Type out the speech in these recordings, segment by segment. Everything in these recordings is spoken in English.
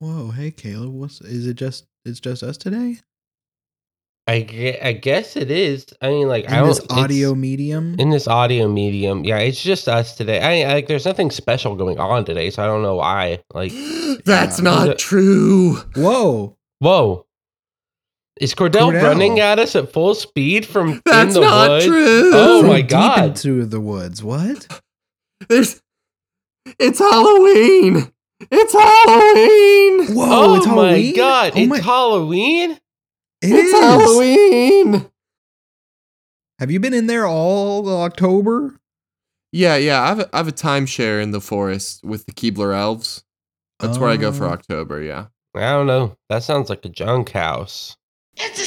Whoa, hey Caleb, what's is it just it's just us today? I, gue- I guess it is. I mean, like I In don't this audio medium? in this audio medium. Yeah, it's just us today. I like. There's nothing special going on today, so I don't know why. Like, That's Yeah. not true. Whoa. whoa, is Cordell, Cordell. running at us at full speed from That's in the not woods? true. Oh From my deep God. into the woods. What? There's It's Halloween. It's Halloween. Whoa, oh it's my god, Oh it's my- Halloween. It it's is. Halloween. Have you been in there all October? Yeah, yeah. I have a, I have a timeshare in the forest with the Keebler elves. That's where I go for Oh. October. Yeah. I don't know. That sounds like a junk house. It's a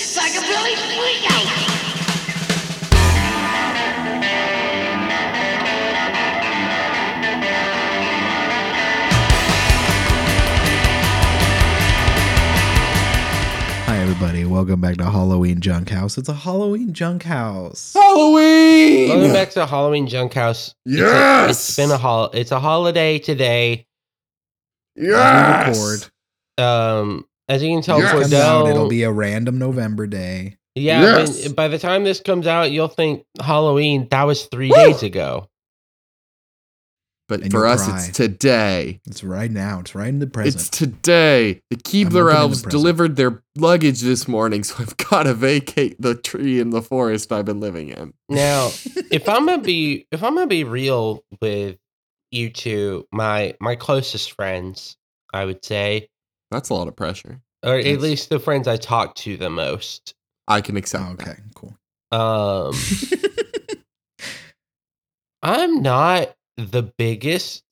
everybody, welcome back to Halloween Junk House. It's a Halloween Junk House. Halloween. Welcome back to Halloween Junk House. It's a- Yes! it's been a hol. It's a holiday today. As we Yes. record. Um, as you can tell, Yes. Comes out, it'll be a random November day. yeah. Yes. when- by the time this comes out, you'll think Halloween. That was three Woo! days ago. But And for us, cry. it's today. It's right now. It's right in the present. It's today. The opening Keebler the elves present. delivered their luggage this morning, so I've got to vacate the tree in the forest I've been living in. Now, if I'm gonna be, if I'm gonna be real with you two, my my closest friends, I would say, That's a lot of pressure. or at That's- least the friends I talk to the most. I can accept. Oh, that. okay, cool. Um, I'm not the biggest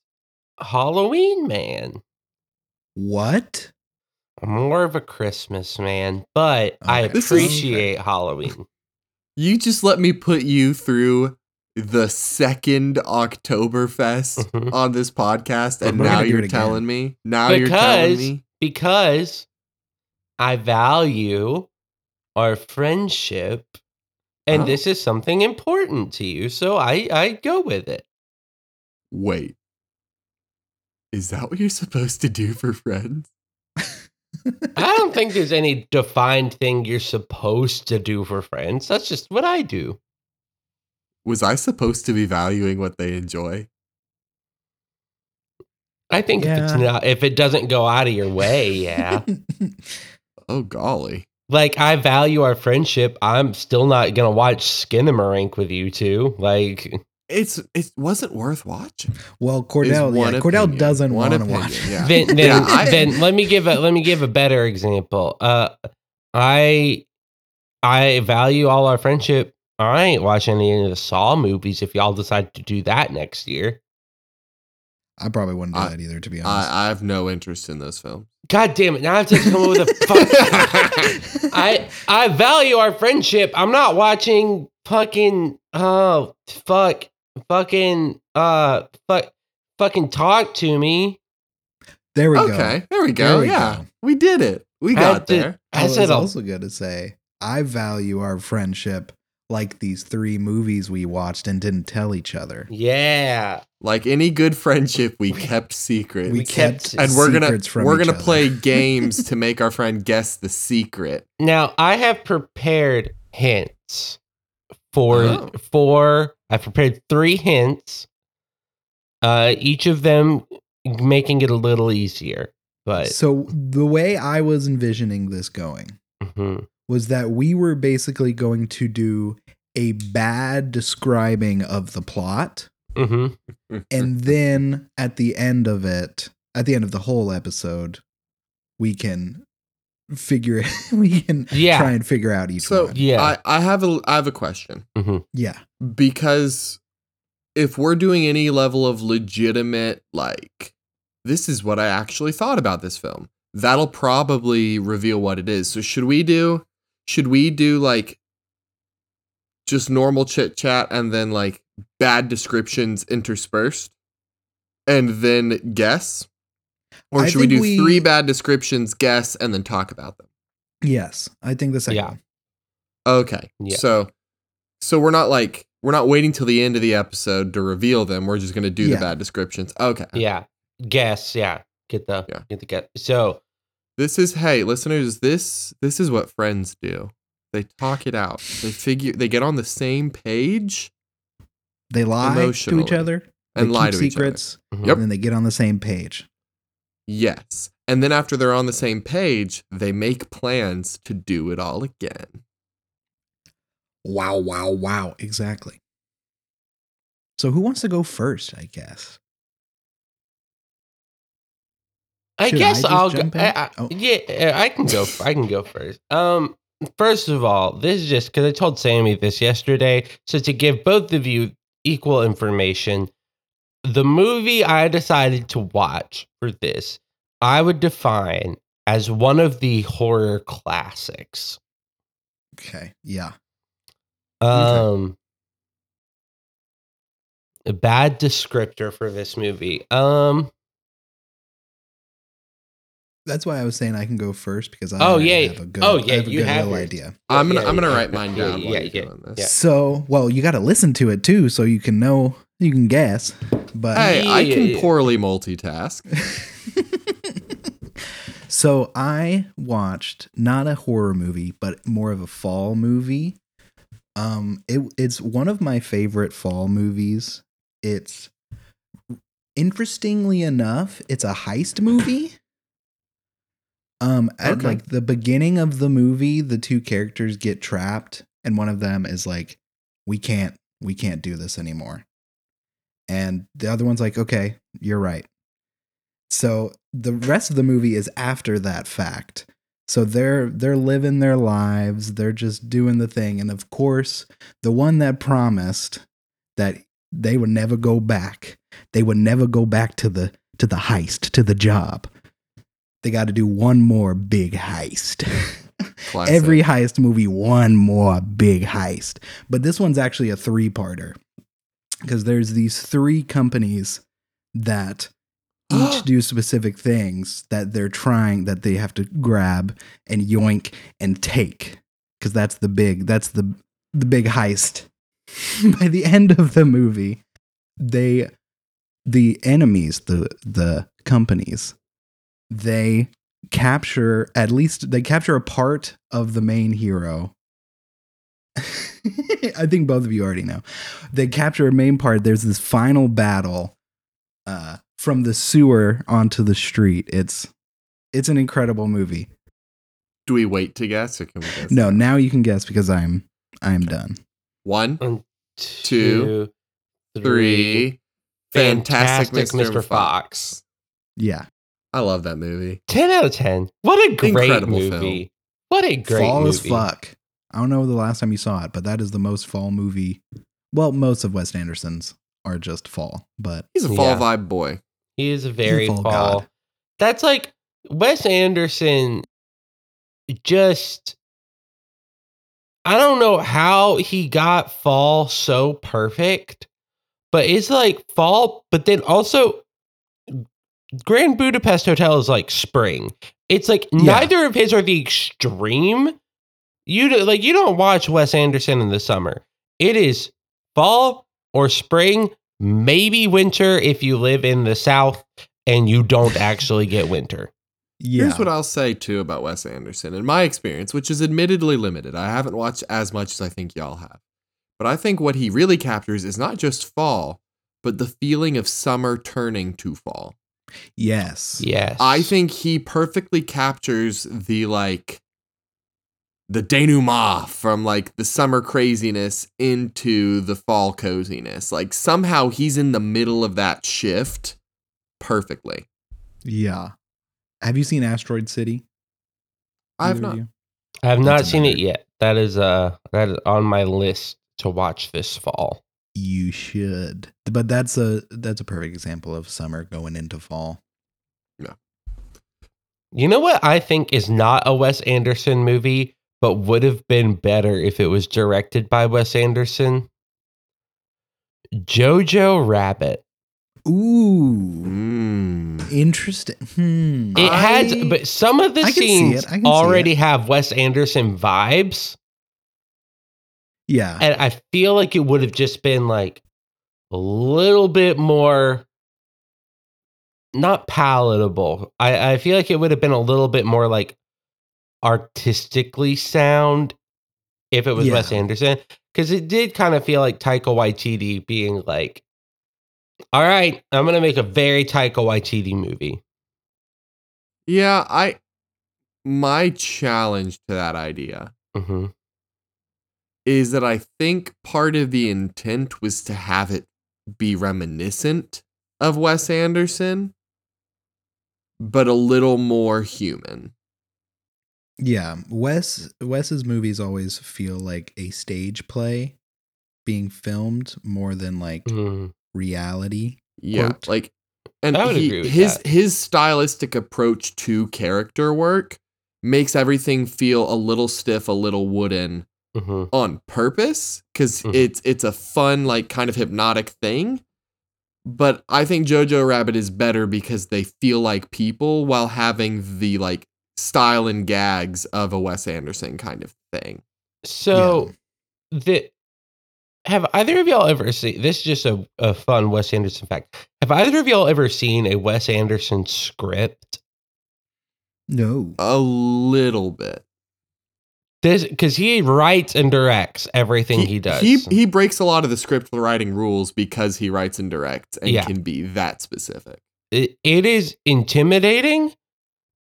Halloween man. what? I'm more of a Christmas man, but I Okay. This is- appreciate Halloween. You just let me put you through the second Oktoberfest Mhm. on this podcast, and now you're telling me. Now you're telling me. because I value our friendship and Oh. this is something important to you, so I I go with it. Wait, is that what you're supposed to do for friends? I don't think there's any defined thing you're supposed to do for friends. That's just what I do. Was I supposed to be valuing what they enjoy? I think if it's not if it doesn't go out of your way, yeah. Oh golly. like I value our friendship. I'm still not gonna watch skin Skinamarink with you two. Like It's it wasn't worth watching. well, Cordell, one yeah, Cordell doesn't want to watch. yeah. then then, Yeah, I- then let me give a let me give a better example. Uh I I value all our friendship. I ain't watching any of the Saw movies if y'all decide to do that next year. I probably wouldn't do I- that either, to be honest. I, I have no interest in those films. God damn it! Now I have to come up with a fuck. I I value our friendship. I'm not watching fucking oh fuck fucking uh fuck fucking talk to me. there we go. okay, there we go. There we yeah, go. we did it. We I got did- there. I I said was also going to say, I value our friendship like these three movies we watched and didn't tell each other. Yeah. Like any good friendship, we kept secret. We, We kept, kept- and we're gonna we're gonna other. play games to make our friend guess the secret. Now I have prepared hints for Oh. for I've prepared three hints. Uh each of them making it a little easier. But So the way I was envisioning this going mhm. was that we were basically going to do a bad describing of the plot, Mhm. and then at the end of it, at the end of the whole episode, we can figure we can Yeah. try and figure out each So one. Yeah. I, I have a I have a question Mhm. Yeah. because if we're doing any level of legitimate like this is what I actually thought about this film, that'll probably reveal what it is. So should we do should we do like just normal chit chat and then like bad descriptions interspersed and then guess? Or I should we do we- three bad descriptions, guess, and then talk about them? Yes, I think the second Yeah. one. Okay. Yeah. So so we're not like we're not waiting till the end of the episode to reveal them. We're just gonna do Yeah. the bad descriptions. Okay. Yeah. Guess, yeah. Get the Yeah. get the get. So This is hey, listeners, this this is what friends do. They talk it out. They figure they get on the same page They lie to each Emotionally. other. They and lie keep to each other. secrets, Mhm. Yep. and then they get on the same page. Yes. And then after they're on the same page, they make plans to do it all again. Wow, wow, wow. Exactly. So who wants to go first, I guess? I Should guess just I'll go. I, I, Oh. Yeah, I can go. I can go first. Um, first of all, this is just because I told Sammy this yesterday. So to give both of you equal information, the movie I decided to watch for this, I would define as one of the horror classics. Okay. Yeah. Um, a bad descriptor for this movie. Um. That's why I was saying I can go first because I Oh, already yeah. have a good, Oh, yeah, have a you good have little yours. idea. I'm gonna Yeah, I'm gonna yeah, write mine yeah, down yeah, while you're yeah, doing this. yeah. So, well, you got to listen to it too, so you can know, you can guess. But Hey, I can poorly multitask. so I watched not a horror movie, but more of a fall movie. Um, it, it's one of my favorite fall movies. It's interestingly enough, it's a heist movie. Um, at Okay. like the beginning of the movie, the two characters get trapped, and one of them is like, "We can't, we can't do this anymore," and the other one's like, "Okay, you're right." So the rest of the movie is after that fact. So they're they're living their lives, they're just doing the thing, and of course, the one that promised that they would never go back, they would never go back to the to the heist, to the job. They got to do one more big heist. Every heist movie, one more big heist. But this one's actually a three parter because there's these three companies that each do specific things that they're trying that they have to grab and yoink and take because that's the big that's the the big heist. By the end of the movie they the enemies the the companies they capture at least they capture a part of the main hero i think both of you already know they capture a main part there's this final battle uh from the sewer onto the street it's it's an incredible movie Do we wait to guess or can we guess? no now you can guess because i'm i'm done One, One, Two, two, three. Fantastic, Fantastic Mr. Mr. Fox. yeah I love that movie. 10 out of 10. What a great Incredible movie. film. What a great fall movie. as fuck i don't know the last time you saw it but that is the most fall movie well most of wes anderson's are just fall but He's a fall Yeah. vibe boy. He is a very fall fall. god. That's like Wes Anderson just I don't know how he got fall so perfect, but it's like fall, but then also Grand Budapest Hotel is like spring. It's like Yeah. neither of his are the extreme. You do, like you don't watch Wes Anderson in the summer. It is fall or spring, maybe winter if you live in the south and you don't actually get winter. yeah Here's what I'll say too about Wes Anderson. In my experience, which is admittedly limited, I haven't watched as much as I think y'all have. But I think what he really captures is not just fall, but the feeling of summer turning to fall. yes Yes. I think he perfectly captures the like the denouement from like the summer craziness into the fall coziness. Like somehow he's in the middle of that shift perfectly. yeah have you seen asteroid city I have not. I have not seen it yet. That is uh that is on my list to watch this fall. you should but that's a that's a perfect example of summer going into fall Yeah. You know what I think is not a Wes Anderson movie, but would have been better if it was directed by Wes Anderson? Jojo Rabbit. ooh Mm. interesting hmm. It I- has, but some of the I scenes it, I can see already have Wes Anderson vibes, yeah and I feel like it would have just been like a little bit more not palatable. I, I feel like it would have been a little bit more like artistically sound if it was Wes Anderson. Because it did kind of feel like Taika Waititi being like, all right, I'm going to make a very Taika Waititi movie. Yeah, I my challenge to that idea hmm is that I think part of the intent was to have it be reminiscent of Wes Anderson, but a little more human. Yeah, Wes Wes's movies always feel like a stage play being filmed more than like hmm reality. Yeah, Quote. like and I would he- agree with his that. his stylistic approach to character work makes everything feel a little stiff, a little wooden hmm on purpose because Mhm. it's it's a fun like kind of hypnotic thing. But I think Jojo Rabbit is better because they feel like people while having the like style and gags of a Wes Anderson kind of thing. So, the have either of y'all ever seen this? Is just a, a fun Wes Anderson fact. Have either of y'all ever seen a Wes Anderson script? No. A little bit. This because he writes and directs everything he, does. He he breaks a lot of the script writing rules because he writes and directs and Yeah. can be that specific. it, it is intimidating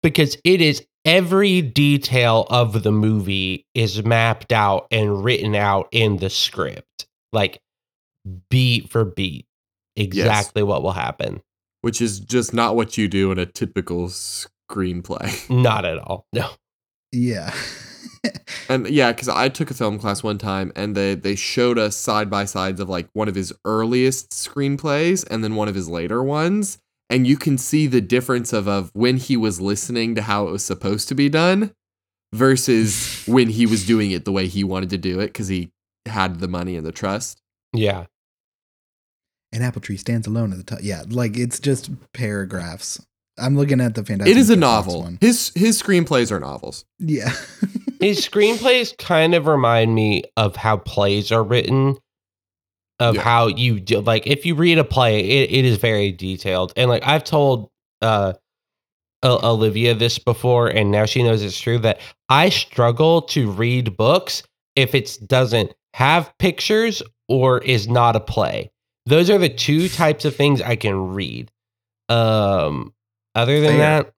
because it is every detail of the movie is mapped out and written out in the script, like beat for beat, exactly what will happen. Which is just not what you do in a typical screenplay. Not at all. No. Yeah. And yeah, because I took a film class one time and they they showed us side by sides of like one of his earliest screenplays and then one of his later ones. And you can see the difference of, of when he was listening to how it was supposed to be done versus when he was doing it the way he wanted to do it because he had the money and the trust. Yeah. An apple tree stands alone at the top. Yeah, like it's just paragraphs. I'm looking at the Fantastic it is a novel. one. His his screenplays are novels. Yeah. His screenplays kind of remind me of how plays are written. Of Yeah. how you do, like if you read a play, it, it is very detailed. And like I've told uh Olivia this before, and now she knows it's true that I struggle to read books if it doesn't have pictures or is not a play. Those are the two types of things I can read. Um, other than Fair. that,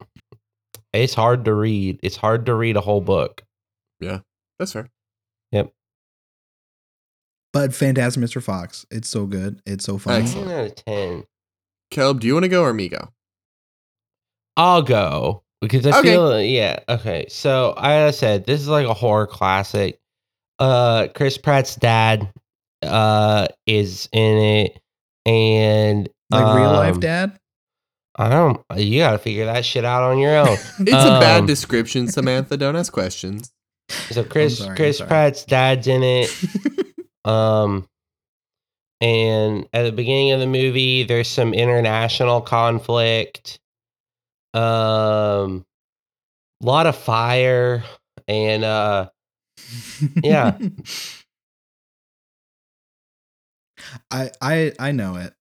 it's hard to read. It's hard to read a whole book. Yeah, that's fair. But Fantastic Mr. Fox, it's so good. It's so funny. Excellent. 10 out of 10. Caleb, do you want to go or me go? I'll go because I Okay. feel yeah okay. So I said this is like a horror classic. Uh, Chris Pratt's dad uh is in it, and Like real life um, dad? I don't. You got to figure that shit out on your own. It's a bad Um, description, Samantha. Don't ask questions. So Chris sorry, Chris. Pratt's dad's in it. Um, and at the beginning of the movie, there's some international conflict. Um, a lot of fire and uh, Yeah. I I I know it.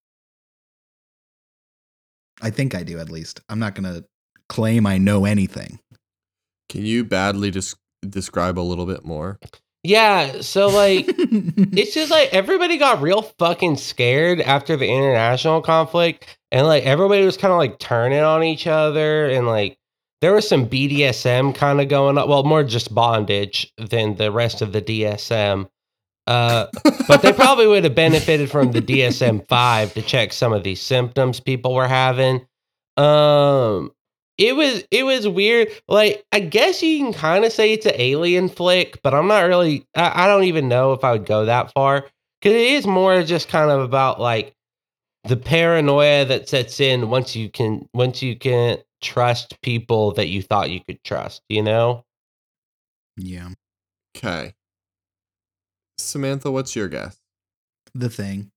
I think I do at least. I'm not gonna claim I know anything. Can you badly des- describe a little bit more? Yeah. So like, it's just like everybody got real fucking scared after the international conflict, and like everybody was kind of like turning on each other, and like there was some BDSM kind of going on. Well, more just bondage than the rest of the DSM. Uh, but they probably would have benefited from the DSM five to check some of these symptoms people were having. Um, it was it was weird. Like I guess you can kind of say it's an alien flick, but I'm not really. I, I don't even know if I would go that far because it is more just kind of about like the paranoia that sets in once you can once you can trust people that you thought you could trust. You know. yeah, Okay. Samantha, what's your guess? the thing.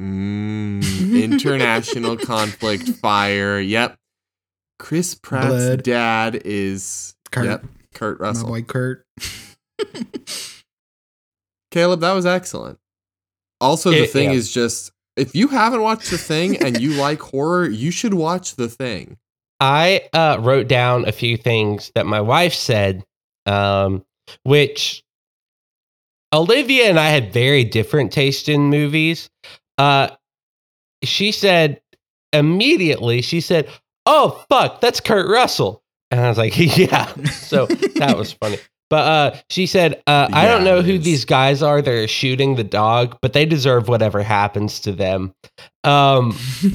Mm, international conflict, fire. Yep. Chris Pratt's Blood. dad is Kurt. Yep, Kurt My Russell. boy Kurt. Caleb, that was excellent. Also, the thing yeah. is just If you haven't watched The Thing and you like horror, you should watch The Thing. I uh, wrote down a few things that my wife said, um, which Olivia and I had very different taste in movies. Uh, she said immediately, she said, "Oh fuck, that's Kurt Russell," and I was like, "Yeah." So that was funny. But uh, she said, uh, "I don't know it who is. these guys are. They're shooting the dog, but they deserve whatever happens to them." Um,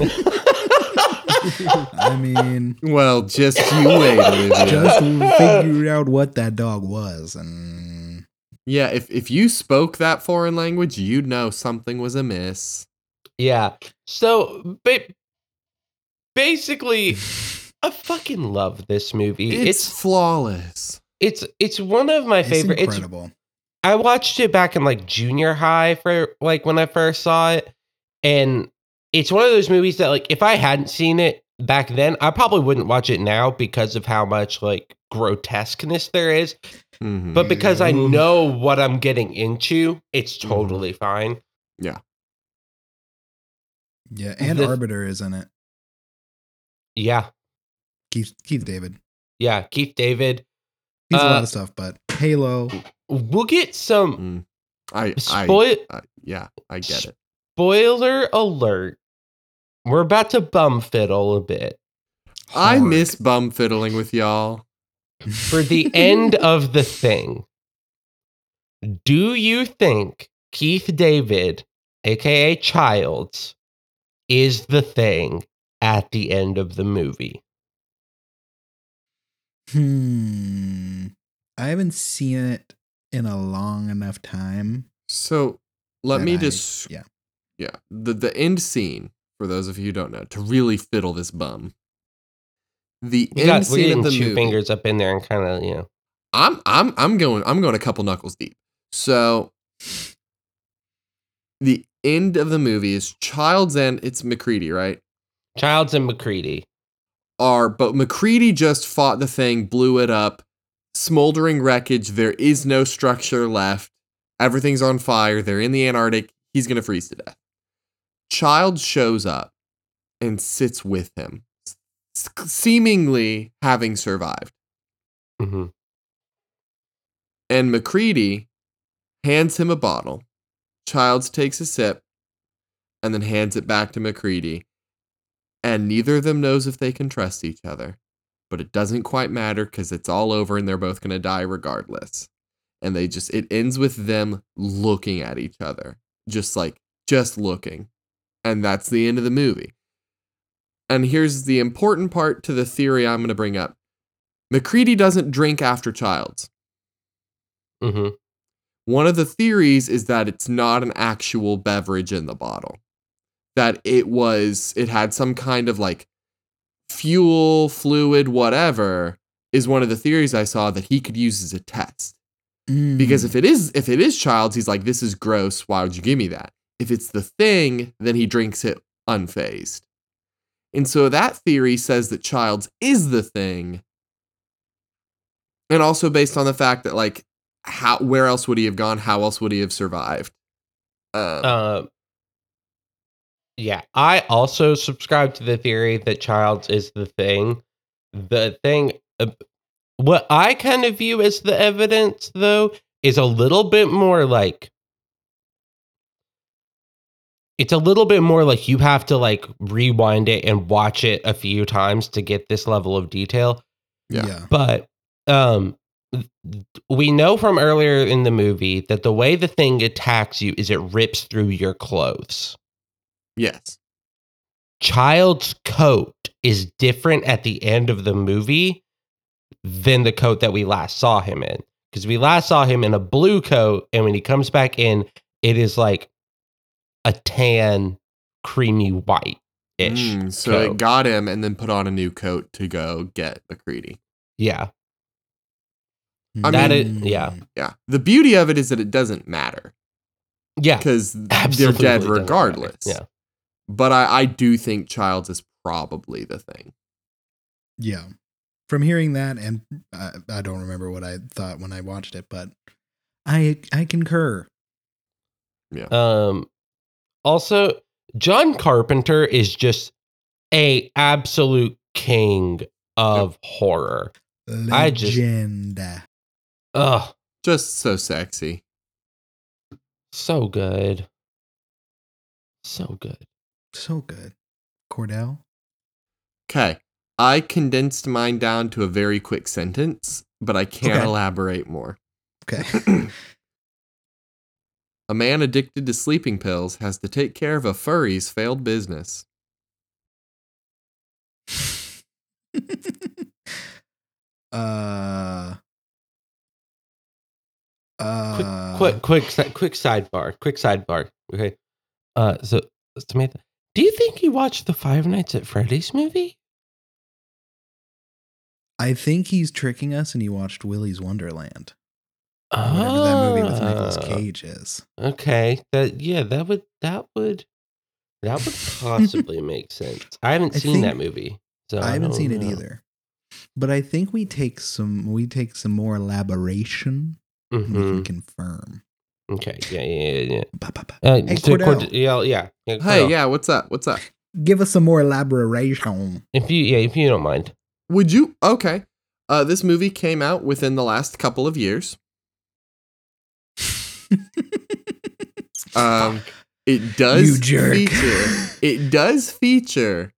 I mean, Well, just you wait, Olivia. just figure out what that dog was, and yeah, if, if you spoke that foreign language, you'd know something was amiss. Yeah. So, ba- basically, I fucking love this movie. It's, It's flawless. it's it's one of my it's favorite. It's incredible. I watched it back in like junior high for like when I first saw it, and it's one of those movies that like if I hadn't seen it back then, I probably wouldn't watch it now because of how much like grotesqueness there is. Mhm. But because I Mm. know what I'm getting into, it's Mhm. totally fine. yeah, Yeah. and the- Arbiter is in it. Yeah, Keith Keith David. yeah. Keith David. He's a Uh, lot of stuff, but Halo. We'll get some Mm. I, I, spoil. I, yeah, I get it. Spoiler alert. We're about to bum fiddle a bit I miss bum fiddling with y'all. for the end of the thing. Do you think Keith David, aka Childs, is the thing at the end of the movie? Hmm. I haven't seen it in a long enough time. So let me I- just yeah. yeah the the end scene for those of you who don't know to really fiddle this bum. The We end got, we're scene getting of the two movie. fingers up in there and kind of, you know. I'm I'm I'm going I'm going a couple knuckles deep. So the end of the movie is Child's End. It's McCready, right? Childs and McCready. Are but McCready just fought the thing, blew it up, smoldering wreckage. There is no structure left. Everything's on fire. They're in the Antarctic. He's gonna freeze to death. Child shows up and sits with him, seemingly having survived. hmm And McCready hands him a bottle. Childs takes a sip and then hands it back to McCready. And neither of them knows if they can trust each other. But it doesn't quite matter because it's all over and they're both going to die regardless. And they just, it ends with them looking at each other. Just like, just looking. And that's the end of the movie. And here's the important part to the theory I'm going to bring up McCready doesn't drink after Childs. hmm One of the theories is that it's not an actual beverage in the bottle. That it was, it had some kind of like fuel, fluid, whatever, is one of the theories I saw that he could use as a test. Because Mm. if it is, if it is Childs, he's like, this is gross. Why would you give me that? If it's the thing, then he drinks it unfazed. And so that theory says that Childs is the thing. And also based on the fact that like how where else would he have gone? How else would he have survived? Um, Uh, yeah, I also subscribe to the theory that Childs is the thing. The thing, uh, what I kind of view as the evidence, though, is a little bit more like it's a little bit more like you have to like rewind it and watch it a few times to get this level of detail Yeah. yeah. but um we know from earlier in the movie that the way the thing attacks you is it rips through your clothes yes. child's coat is different at the end of the movie than the coat that we last saw him in because we last saw him in a blue coat and when he comes back in it is like a tan creamy white ish Mm, so coat. it got him and then put on a new coat to go get McCready. yeah I That mean- is- yeah. Yeah. The beauty of it is that it doesn't matter yeah because they're dead doesn't matter. regardless. yeah But I, I do think Childs is probably the thing. Yeah. From hearing that, and I, I don't remember what I thought when I watched it, but I I concur. Yeah. Um, also, John Carpenter is just a absolute king of horror. I just- Legend. Ugh, Just so sexy. so good. So good. So good. Cordell. Okay. I condensed mine down to a very quick sentence, but I can't Okay. elaborate more. Okay. A man addicted to sleeping pills has to take care of a furry's failed business. uh. Quick, Uh, quick, quick, si- quick sidebar. Quick sidebar. Okay. Uh, so Samantha, do you think he watched the Five Nights at Freddy's movie? I think he's tricking us, and he watched Willy's Wonderland. or Whatever that movie with Nicolas Ah, Cage is. Okay. That yeah, that would that would that would possibly make sense. I haven't I seen that movie. So I haven't don't seen it either. But I think we take some we take some more elaboration and we can Mhm. confirm. Okay. Yeah. Yeah. Yeah. yeah. Ba, ba, ba. Uh, Hey, so Cordell. Cord- yeah. Yeah. yeah, Hey, yeah, what's up? What's up? Give us some more elaboration. If you yeah, if you don't mind. Would you? Okay. Uh, this movie came out within the last couple of years. Um, it does you jerk. feature. It does feature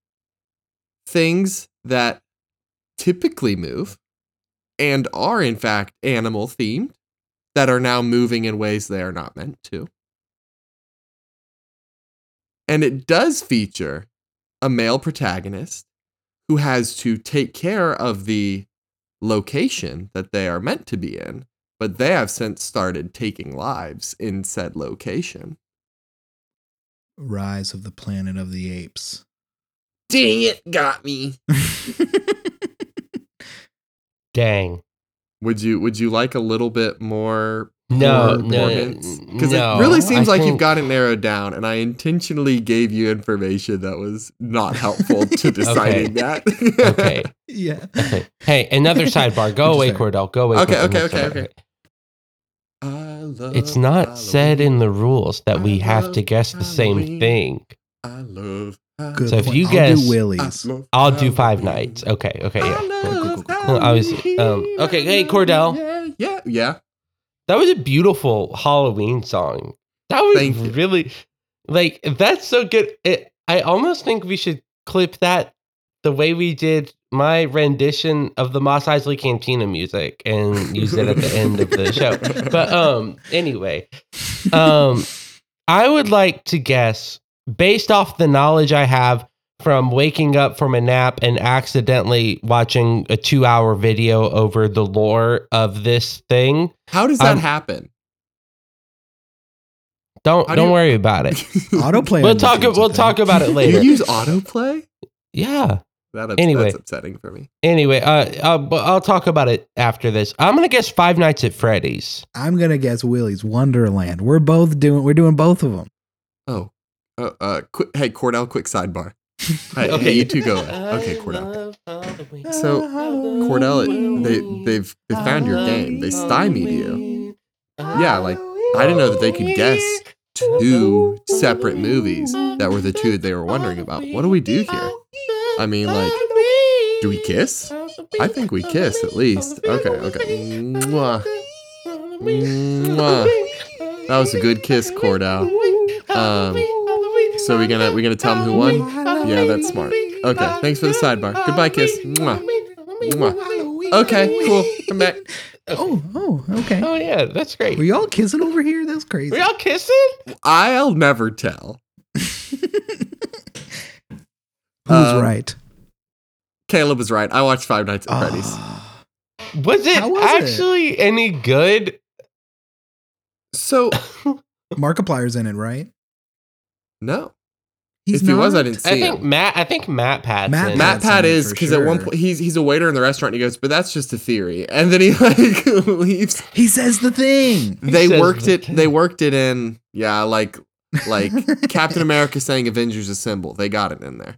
things that typically move and are in fact animal themed that are now moving in ways they are not meant to. And it does feature a male protagonist who has to take care of the location that they are meant to be in, but they have since started taking lives in said location. Rise of the Planet of the Apes. Dang it, got me. Dang. Would you would you like a little bit more No, more no, hints? Because no, it really seems I like you've got it narrowed down, and I intentionally gave you information that was not helpful to deciding that. Okay. yeah. okay. Hey, another sidebar. Go away. Cordell. Go away. Okay, okay, okay, okay. I love It's not said in the rules that we have to love guess the same thing. I love. Good So if point. you I'll guess- do Willy's. I'll do five nights. Okay, okay, yeah. cool, cool, cool. Well, I was- um, okay, hey, Cordell. Yeah, yeah, yeah. That was a beautiful Halloween song. That was Thank you. really like that's so good. It, I almost think we should clip that the way we did my rendition of the Mos Eisley Cantina music and use it at the end of the show. But um anyway, um I would like to guess based off the knowledge I have from waking up from a nap and accidentally watching a 2-hour video over the lore of this thing. How does that Um, happen? Don't How do don't you- worry about it. Autoplay. We'll talk. We'll thing. talk about it later. You later. use autoplay? yeah. That ups- Anyway. that's upsetting for me. Anyway, uh, uh, but I'll talk about it after this. I'm gonna guess Five Nights at Freddy's. I'm gonna guess Willy's Wonderland. We're both doing. We're doing both of them. Oh, uh, uh, quick, hey Cordell, quick sidebar. Hey, Okay. hey, you two go. Okay, Cordell. So, Cordell, they they've they found your game. They stymied you. Yeah, like I didn't know that they could guess two separate movies that were the two that they were wondering about. What do we do here? I mean, like, do we kiss? I think we kiss at least. Okay, okay. Mwah. Mwah. That was a good kiss, Cordell. Um, so we gonna we gonna tell them who won? Yeah, that's smart. Okay, thanks for the sidebar. Goodbye, kiss. Mwah. Mwah. Okay, cool. Come back. Oh, oh, okay. Oh yeah, that's great. Were y'all kissing over here? That's crazy. Were y'all kissing? I'll never tell. Who's Um, right? Caleb was right. I watched Five Nights at Freddy's. Ah. Was it How was it? actually any good? So Markiplier's in it, right? no, He's if he was, I not? didn't see I think him. Matt. I think MatPat's Matt MatPat is it is for because at one point he's he's a waiter in the restaurant. And he goes, but that's just a theory, and then he like leaves. He says the thing. They worked the it. thing. They worked it in. Yeah, like like Captain America saying Avengers assemble. They got it in there.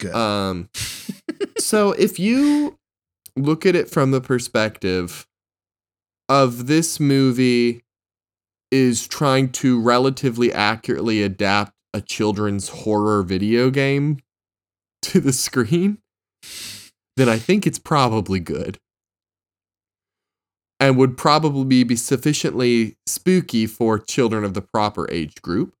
Good. Um, so if you look at it from the perspective of this movie is trying to relatively accurately adapt a children's horror video game to the screen, then I think it's probably good. And would probably be sufficiently spooky for children of the proper age group.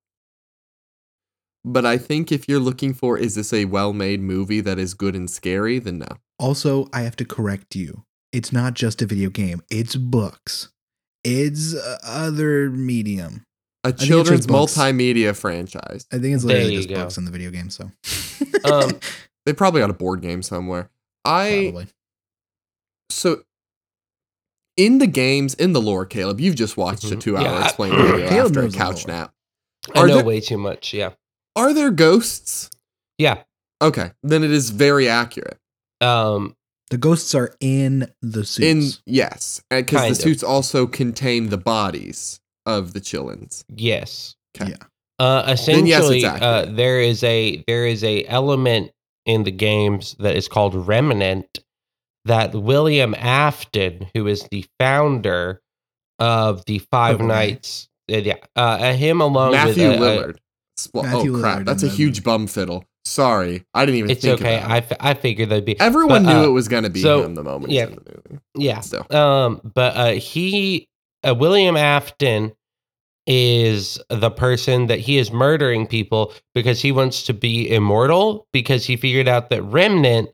But I think if you're looking for is this a well-made movie that is good and scary, then no. Also, I have to correct you. It's not just a video game. It's books. It's uh, other medium. A children's just books. multimedia franchise. I think it's There literally just go. books in the video game. So, Um, They probably got a board game somewhere. I probably. so in the games, in the lore, Caleb, you've just watched a Mhm. two-hour Yeah, I- explain video Caleb after a couch lore. nap. I Are know there- way too much. Yeah. Are there ghosts? Yeah. Okay, then it is very accurate. Um, The ghosts are in the suits. In yes, because the Kind of. suits also contain the bodies of the chillins. yes. Okay. Yeah. Uh, essentially, yes, it's uh, there is a there is a element in the games that is called remnant that William Afton, who is the founder of the Five Okay. Nights, uh, yeah, uh, him along Matthew with uh, uh, Lillard. Well, Matthew oh crap, that's a in the- huge bum fiddle. Sorry, I didn't even it's think okay. about I, it. f- I figured that'd be Everyone but, knew uh, it was going to be so, him the moment yeah. in the movie. yeah. Still, Um, but uh, he, uh, William Afton, is the person that he is murdering people because he wants to be immortal because he figured out that remnant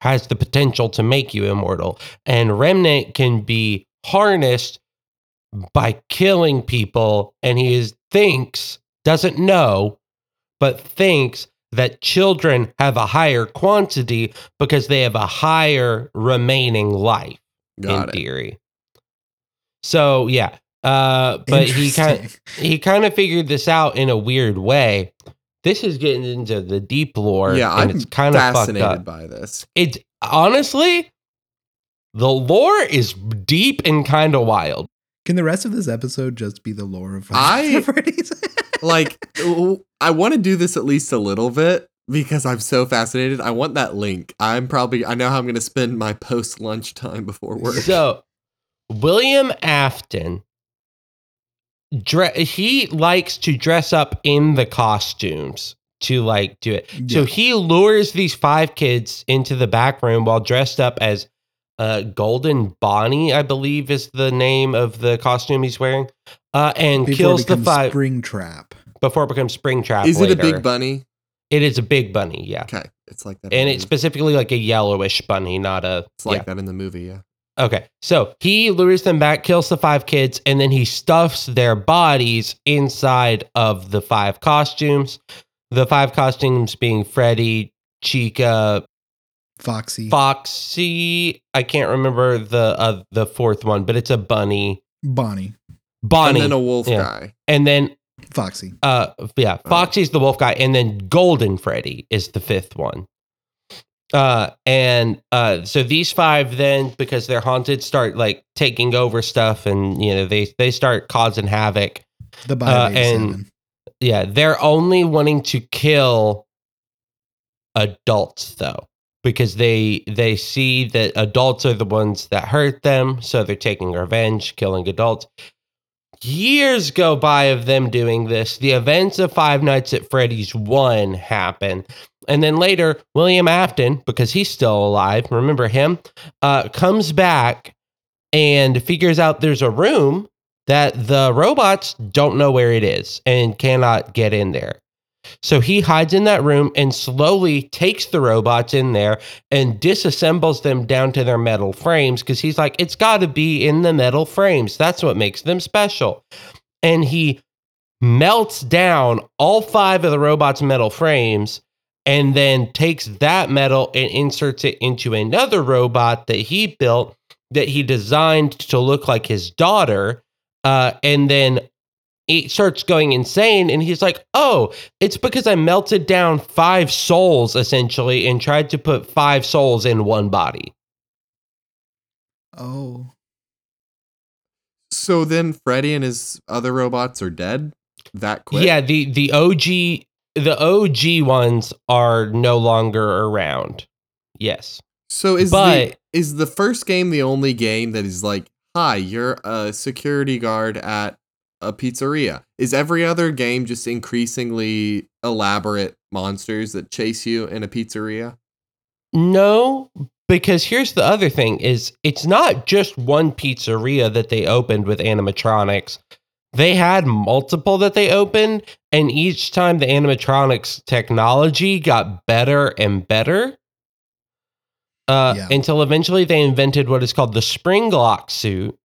has the potential to make you immortal, and remnant can be harnessed by killing people, and he is thinks doesn't know, but thinks that children have a higher quantity because they have a higher remaining life got in it. theory. So yeah, uh, but he kind Interesting. he kind of figured this out in a weird way. This is getting into the deep lore, Yeah, and I'm it's kind of fucked fascinated up. by this. It's honestly, the lore is deep and kind of wild. Can the rest of this episode just be the lore of I- Like, I want to do this at least a little bit because I'm so fascinated. I want that link. I'm probably, I know how I'm going to spend my post lunch time before work. So, William Afton, dre- he likes to dress up in the costumes to like do it. So he lures these five kids into the back room while dressed up as uh, Golden Bonnie, I believe is the name of the costume he's wearing, uh, and Before kills it the five. Springtrap. before it becomes Springtrap. Is it a big bunny? It is a big bunny, yeah. Okay. It's like that. And in- it's specifically like a yellowish bunny, not a. it's like yeah. that in the movie, yeah. Okay, so he lures them back, kills the five kids, and then he stuffs their bodies inside of the five costumes. The five costumes being Freddy, Chica, Foxy. Foxy. I can't remember the uh, the fourth one, but it's a bunny, Bonnie. Bonnie, And then a wolf Yeah. guy. and then Foxy. uh yeah, Foxy's the wolf guy, and then Golden Freddy is the fifth one. Uh and uh so these five then because they're haunted start like taking over stuff and you know they they start causing havoc. The Uh, and- Yeah, they're only wanting to kill adults though because they they see that adults are the ones that hurt them, so they're taking revenge, killing adults. Years go by of them doing this. The events of Five Nights at Freddy's 1 happen. And then later, William Afton, because he's still alive, remember him, uh, comes back and figures out there's a room that the robots don't know where it is and cannot get in there. So he hides in that room and slowly takes the robots in there and disassembles them down to their metal frames because he's like, it's got to be in the metal frames. That's what makes them special. And he melts down all five of the robots' metal frames and then takes that metal and inserts it into another robot that he built that he designed to look like his daughter. Uh, and then it starts going insane. And he's like, oh, it's because I melted down five souls essentially and tried to put five souls in one body. Oh. So then Freddy and his other robots are dead that quick? Yeah, the the OG the OG ones are no longer around. Yes. So is But- the is the first game the only game that is like, hi, you're a security guard at a pizzeria. Is every other game just increasingly elaborate monsters that chase you in a pizzeria? No, because here's the other thing is it's not just one pizzeria that they opened with animatronics. They had multiple that they opened and each time the animatronics technology got better and better. Uh, Yeah. until eventually they invented what is called the spring lock suit.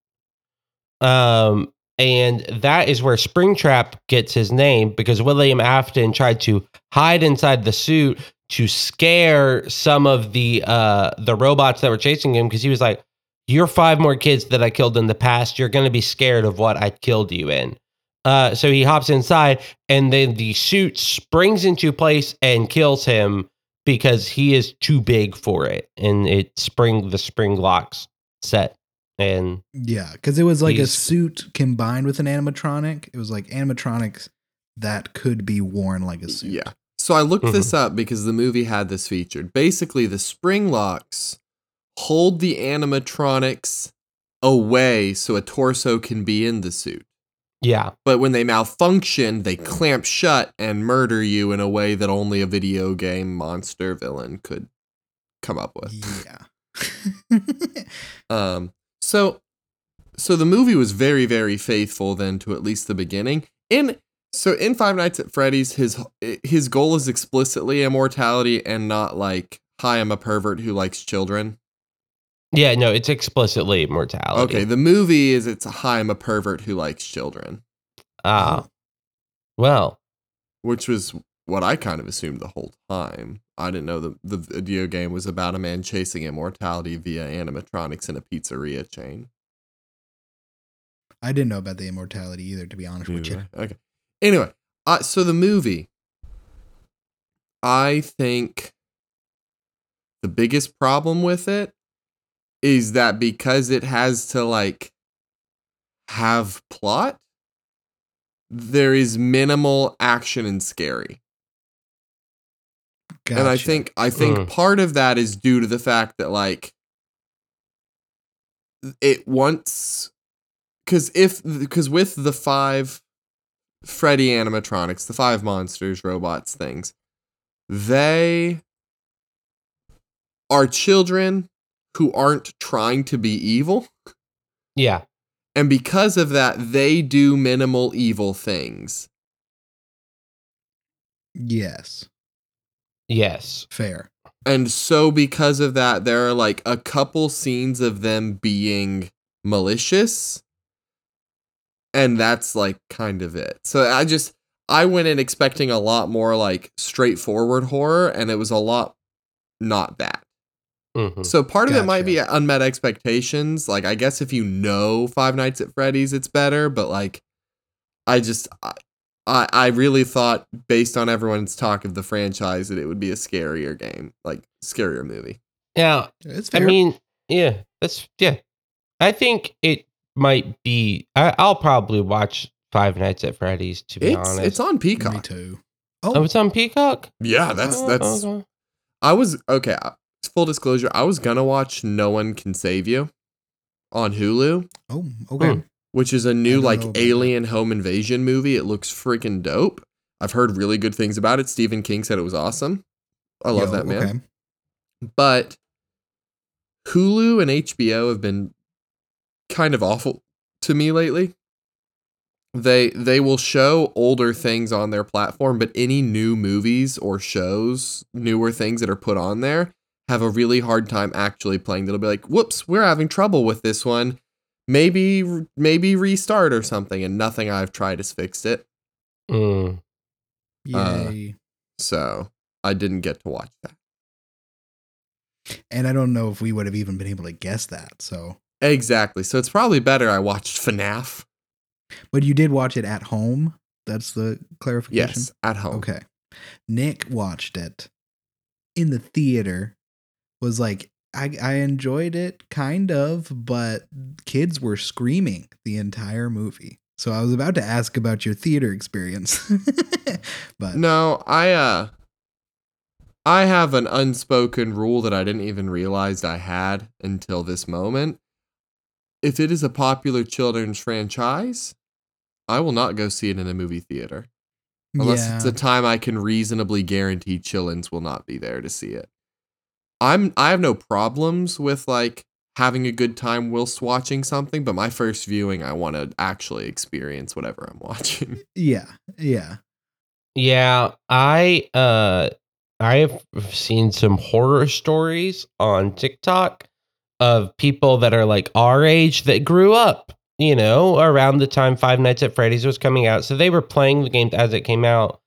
Um and that is where Springtrap gets his name because William Afton tried to hide inside the suit to scare some of the uh the robots that were chasing him because he was like you're five more kids that I killed in the past you're going to be scared of what I killed you in uh so he hops inside and then the suit springs into place and kills him because he is too big for it and it spring the spring locks set and Yeah, because it was like a suit combined with an animatronic. It was like animatronics that could be worn like a suit. Yeah. So I looked this up because the movie had this featured. Basically, the spring locks hold the animatronics away so a torso can be in the suit. yeah But when they malfunction, they clamp shut and murder you in a way that only a video game monster villain could come up with. Yeah. Um, so, so the movie was very, very faithful then to at least the beginning. In so in Five Nights at Freddy's, his his goal is explicitly immortality and not like, "Hi, I'm a pervert who likes children." Yeah no it's explicitly mortality Okay, the movie is it's, "Hi, I'm a pervert who likes children," ah well which was what I kind of assumed the whole time. I didn't know the the video game was about a man chasing immortality via animatronics in a pizzeria chain. I didn't know about the immortality either, to be honest with you. Okay. Anyway, uh, so the movie, I think the biggest problem with it is that because it has to like have plot, there is minimal action and scary. Gotcha. And I think I think Mm. part of that is due to the fact that like it wants because if because with the five Freddy animatronics, the five monsters, robots, things, they are children who aren't trying to be evil. yeah And because of that, they do minimal evil things. yes, yes fair. And so, because of that, there are like a couple scenes of them being malicious. And that's like kind of it. So, I just, I went in expecting a lot more like straightforward horror, and it was a lot not that. Mhm. So, part of it might be unmet expectations. Like, I guess if you know Five Nights at Freddy's, it's better, but like, I just, I, I, I really thought, based on everyone's talk of the franchise, that it would be a scarier game, like scarier movie. Yeah, It's I mean, yeah, that's yeah. I think it might be. I, I'll probably watch Five Nights at Freddy's. To be It's honest, it's on me Peacock. too. oh, Oh, it's on Peacock. Yeah, that's Oh, that's. okay. I was okay. Full disclosure, I was gonna watch No One Can Save You on Hulu, oh, okay. Hmm. which is a new like know about that. alien home invasion movie. It looks freaking dope. I've heard really good things about it. Stephen King said it was awesome. I love Yo, that man. okay. but Hulu and HBO have been kind of awful to me lately. They they will show older things on their platform, but any new movies or shows, newer things that are put on there, have a really hard time actually playing. They'll be like, "Whoops, we're having trouble with this one. Maybe maybe restart or something." And nothing I've tried has fixed it. Mm. Uh, So I didn't get to watch that. and I don't know if we would have even been able to guess that. So, Exactly. So it's probably better I watched FNAF. but you did watch it at home. That's the clarification. Yes, at home. Okay. Nick watched it in the theater. Was like I I enjoyed it kind of, but kids were screaming the entire movie. So I was about to ask about your theater experience. but No, I uh I have an unspoken rule that I didn't even realize I had until this moment. If it is a popular children's franchise, I will not go see it in a movie theater unless yeah. it's a time I can reasonably guarantee Chillins will not be there to see it. I'm I have no problems with like having a good time whilst watching something, but my first viewing I want to actually experience whatever I'm watching. yeah. Yeah. Yeah, I uh I have seen some horror stories on TikTok of people that are like our age that grew up, you know, around the time Five Nights at Freddy's was coming out. So they were playing the game as it came out.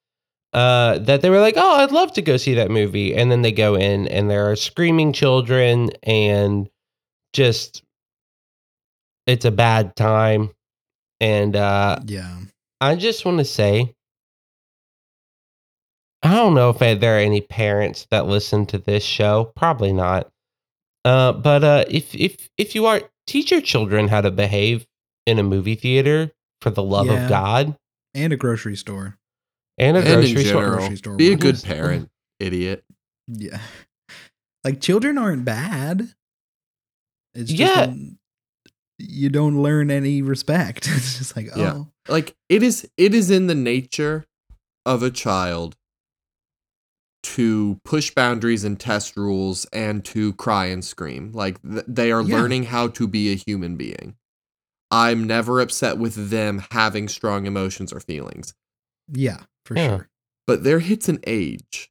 Uh, that they were like, oh, I'd love to go see that movie. And then they go in and there are screaming children and just it's a bad time. And uh Yeah. I just want to say, I don't know if there are any parents that listen to this show. Probably not. Uh, but uh, if if if you are, teach your children how to behave in a movie theater for the love Yeah. of God And a grocery store. And a and in grocery store. general, grocery store be a workers. good parent, idiot. Yeah. Like children aren't bad. It's just Yeah. a- you don't learn any respect. It's just like, oh, Yeah. Like it is it is in the nature of a child to push boundaries and test rules and to cry and scream. Like th- they are Yeah. learning how to be a human being. I'm never upset with them having strong emotions or feelings. yeah, for Yeah. sure. But there hits an age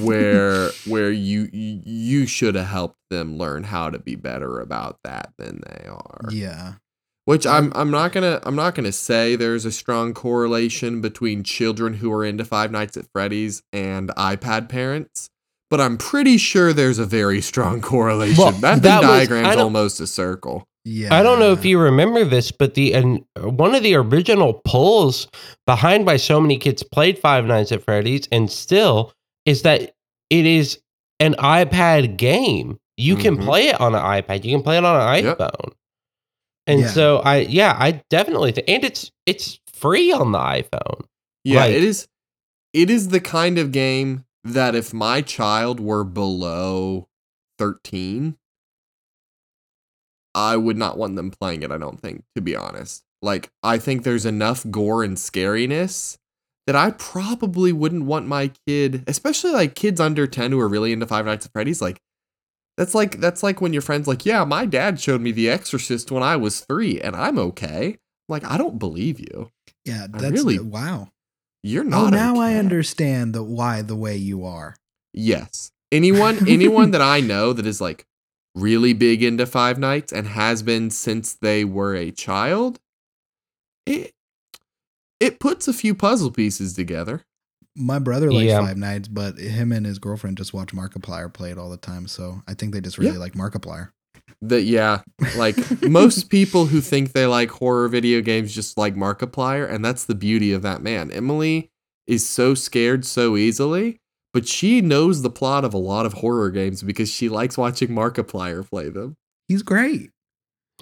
where where you you you should have helped them learn how to be better about that than they are. yeah. Which I'm I'm not gonna I'm not gonna say there's a strong correlation between children who are into Five Nights at Freddy's and iPad parents, but I'm pretty sure there's a very strong correlation. Well, that that was- diagram's almost a circle. Yeah. I don't know if you remember this, but the and one of the original pulls behind why so many kids played Five Nights at Freddy's and still is that it is an iPad game. You can Mhm. play it on an iPad. You can play it on an Yep. iPhone. And Yeah. so I yeah, I definitely think and it's it's free on the iPhone. Yeah, Like- it is it is the kind of game that if my child were below 13, I would not want them playing it, I don't think, to be honest. Like, I think there's enough gore and scariness that I probably wouldn't want my kid, especially like kids under 10 who are really into Five Nights at Freddy's, like that's like that's like when your friend's like, "Yeah, my dad showed me The Exorcist when I was 3 and I'm okay." Like, I don't believe you. Yeah, I that's really- wow. You're not Oh, not now I understand the why the way you are. Yes. Anyone anyone that I know that is like really big into Five Nights and has been since they were a child, it it puts a few puzzle pieces together. My brother likes Yeah. Five Nights, but him and his girlfriend just watch Markiplier play it all the time. So I think they just really Yeah. like Markiplier. That yeah, like most people who think they like horror video games just like Markiplier, and that's the beauty of that man. Emily is so scared so easily, but she knows the plot of a lot of horror games because she likes watching Markiplier play them. He's great.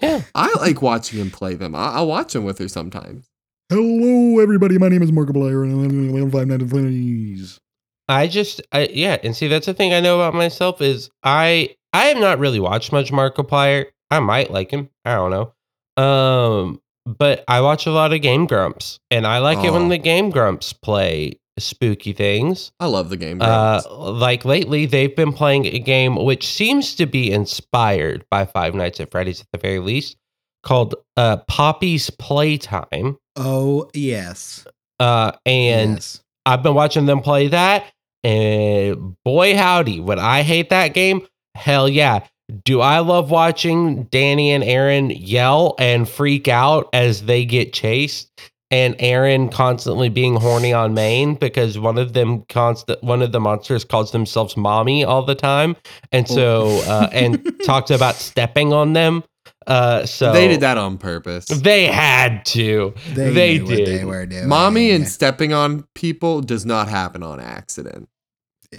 Yeah. I like watching him play them. I- I'll watch him with her sometimes. Hello, everybody. My name is Markiplier, and I'm Five Nights at Freddy's. I just I yeah, and see that's the thing I know about myself is I I have not really watched much Markiplier. I might like him. I don't know. Um but I watch a lot of Game Grumps and I like it when Oh. the Game Grumps play spooky things. I love the game. Uh like lately they've been playing a game which seems to be inspired by Five Nights at Freddy's at the very least called uh Poppy's Playtime. Oh yes, Uh and yes. I've been watching them play that, and boy howdy, would I hate that game? Hell yeah. Do I love watching Danny and Arin yell and freak out as they get chased? And Arin constantly being horny on main because one of them constant one of the monsters calls themselves mommy all the time. And so uh, and talks about stepping on them. Uh so they did that on purpose. They had to. They, They knew what did. they were doing. Mommy and stepping on people does not happen on accident.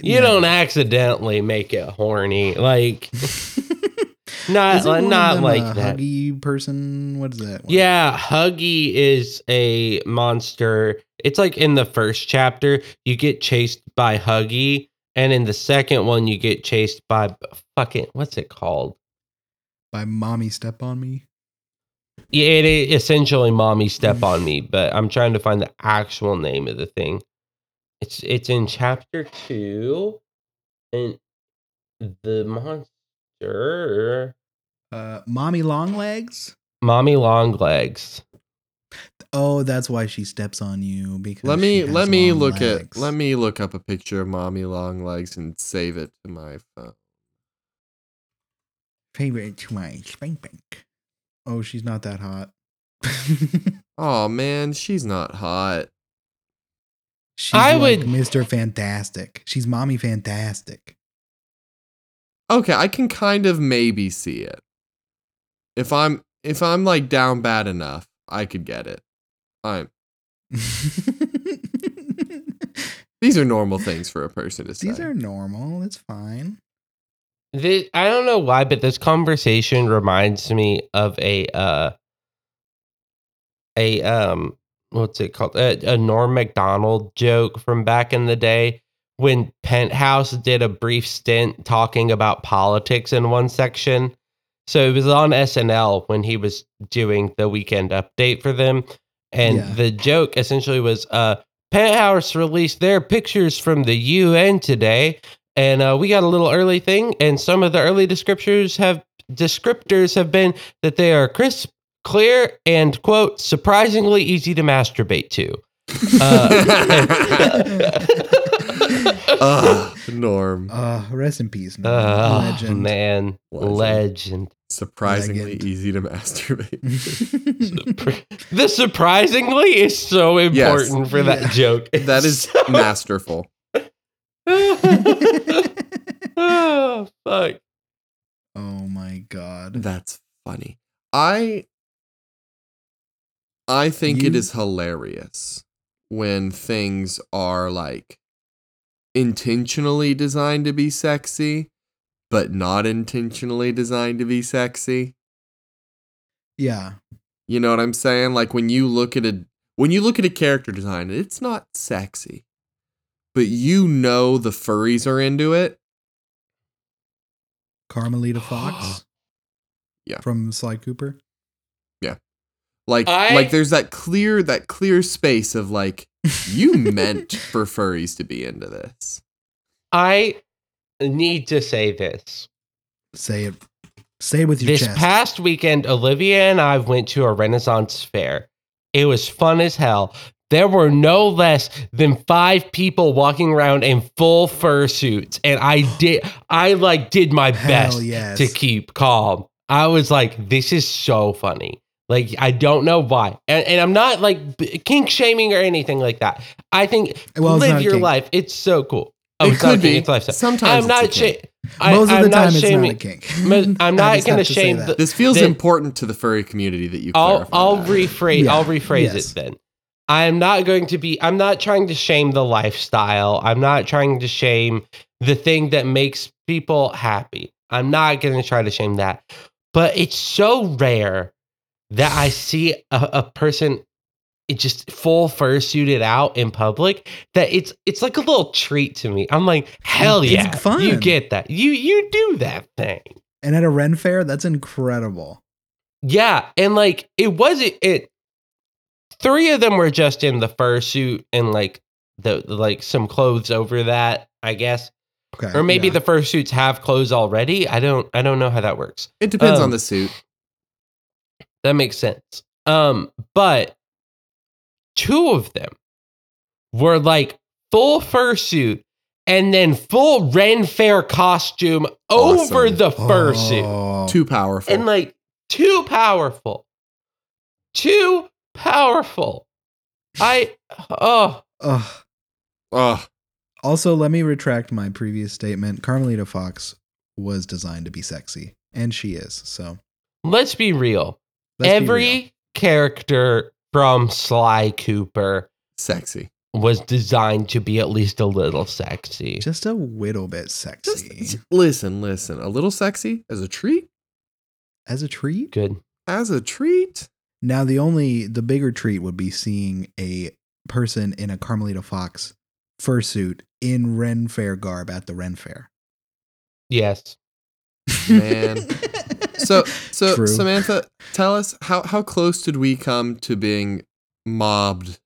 You don't accidentally make it horny. Like not Isn't of them like that. Huggy person. What is that? one? Yeah, Huggy is a monster. It's like in the first chapter, you get chased by Huggy, and in the second one, you get chased by fucking what's it called? by mommy step on me. Yeah, it, it essentially mommy step on me, but I'm trying to find the actual name of the thing. It's it's in chapter two, and the monster, Uh, mommy long legs. mommy long legs. Oh, that's why she steps on you because Let me let me look legs. at let me look up a picture of mommy long legs and save it to my phone. favorite to my spank bank. Oh, she's not that hot. Oh man, she's not hot. she's I like would- Mr. Fantastic. She's mommy fantastic. Okay, I can kind of maybe see it. If I'm if I'm like down bad enough, I could get it. I'm these are normal things for a person to say. These are normal. It's fine. This, I don't know why, but this conversation reminds me of a uh a um what's it called a, a Norm Macdonald joke from back in the day when Penthouse did a brief stint talking about politics in one section. So it was on SNL when he was doing the weekend update for them, and Yeah. the joke essentially was uh Penthouse released their pictures from the UN today, and uh, we got a little early thing, and some of the early descriptors have descriptors have been that they are crisp, clear, and quote surprisingly easy to masturbate to. Uh, Ugh, Norm. Uh, rest in peace. Norm. oh Legend. man, Legend. legend. Surprisingly Legend. easy to masturbate. the surprisingly is so important for that Yeah. joke. that is masterful. oh fuck. oh my god. That's funny. I I think it You- is hilarious when things are like intentionally designed to be sexy, but not intentionally designed to be sexy. Yeah. You know what I'm saying? Like when you look at a when you look at a character design, it's not sexy. But you know the furries are into it. Carmelita Fox. Yeah. From Sly Cooper. Yeah. Like I- like there's that clear that clear space of like you meant for furries to be into this. I need to say this. Say it. Say it with your This chest. past weekend, Olivia and I went to a Renaissance fair. It was fun as hell. There were no less than five people walking around in full fursuits, and I did. I like did my Hell best yes. to keep calm. I was like, "This is so funny." Like I don't know why, and, and I'm not like b- kink shaming or anything like that. I think Well, live your life. It's so cool. Oh, It it's not a could kink, be. It's lifestyle. Sometimes I'm not. a kink. I, Most of I'm the not time, it's not a kink. I'm not just going to shame that. the. This feels Then- important to the furry community that you I'll I'll that. rephrase Yeah, I'll rephrase yes. it then. I am not going to be I'm not trying to shame the lifestyle. I'm not trying to shame the thing that makes people happy. I'm not going to try to shame that. But it's so rare that I see a, a person it just full fursuited out in public that it's it's like a little treat to me. I'm like, hell It's yeah. fun. You get that. You you do that thing. And at a Ren fair, that's incredible. Yeah, and like it wasn't it. Three of them were just in the fursuit and like the like some clothes over that, I guess, Okay. or maybe yeah. the fursuits have clothes already. I don't I don't know how that works. It depends um, on the suit. That makes sense. Um, but two of them were like full fursuit and then full Ren Fair costume over the fursuit. Oh. Too powerful. and like too powerful too powerful i oh Ugh. Ugh. Also, let me retract my previous statement. Carmelita Fox was designed to be sexy, and she is. So let's be real let's every character from sly cooper Sexy. was designed to be at least a little sexy just a little bit Just, sexy listen, listen. A little sexy as a treat. as a treat. good As a treat. Now, the only the bigger treat would be seeing a person in a Carmelita Fox fursuit in Ren Fair garb at the Ren Fair. yes Man. So, so True. Samantha, tell us how how close did we come to being mobbed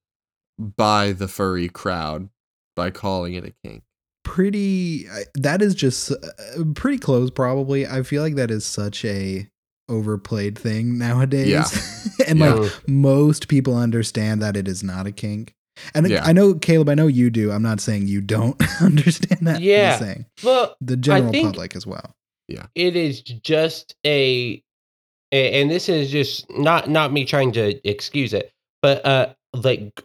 by the furry crowd by calling it a kink? pretty that is just uh, pretty close probably i feel like that is such a overplayed thing nowadays Yeah. and Yeah. like most people understand that it is not a kink and Yeah. i know caleb i know you do i'm not saying you don't understand that I'm Yeah. saying Well, the general think- public as well it is just a a- and this is just not not me trying to excuse it but uh like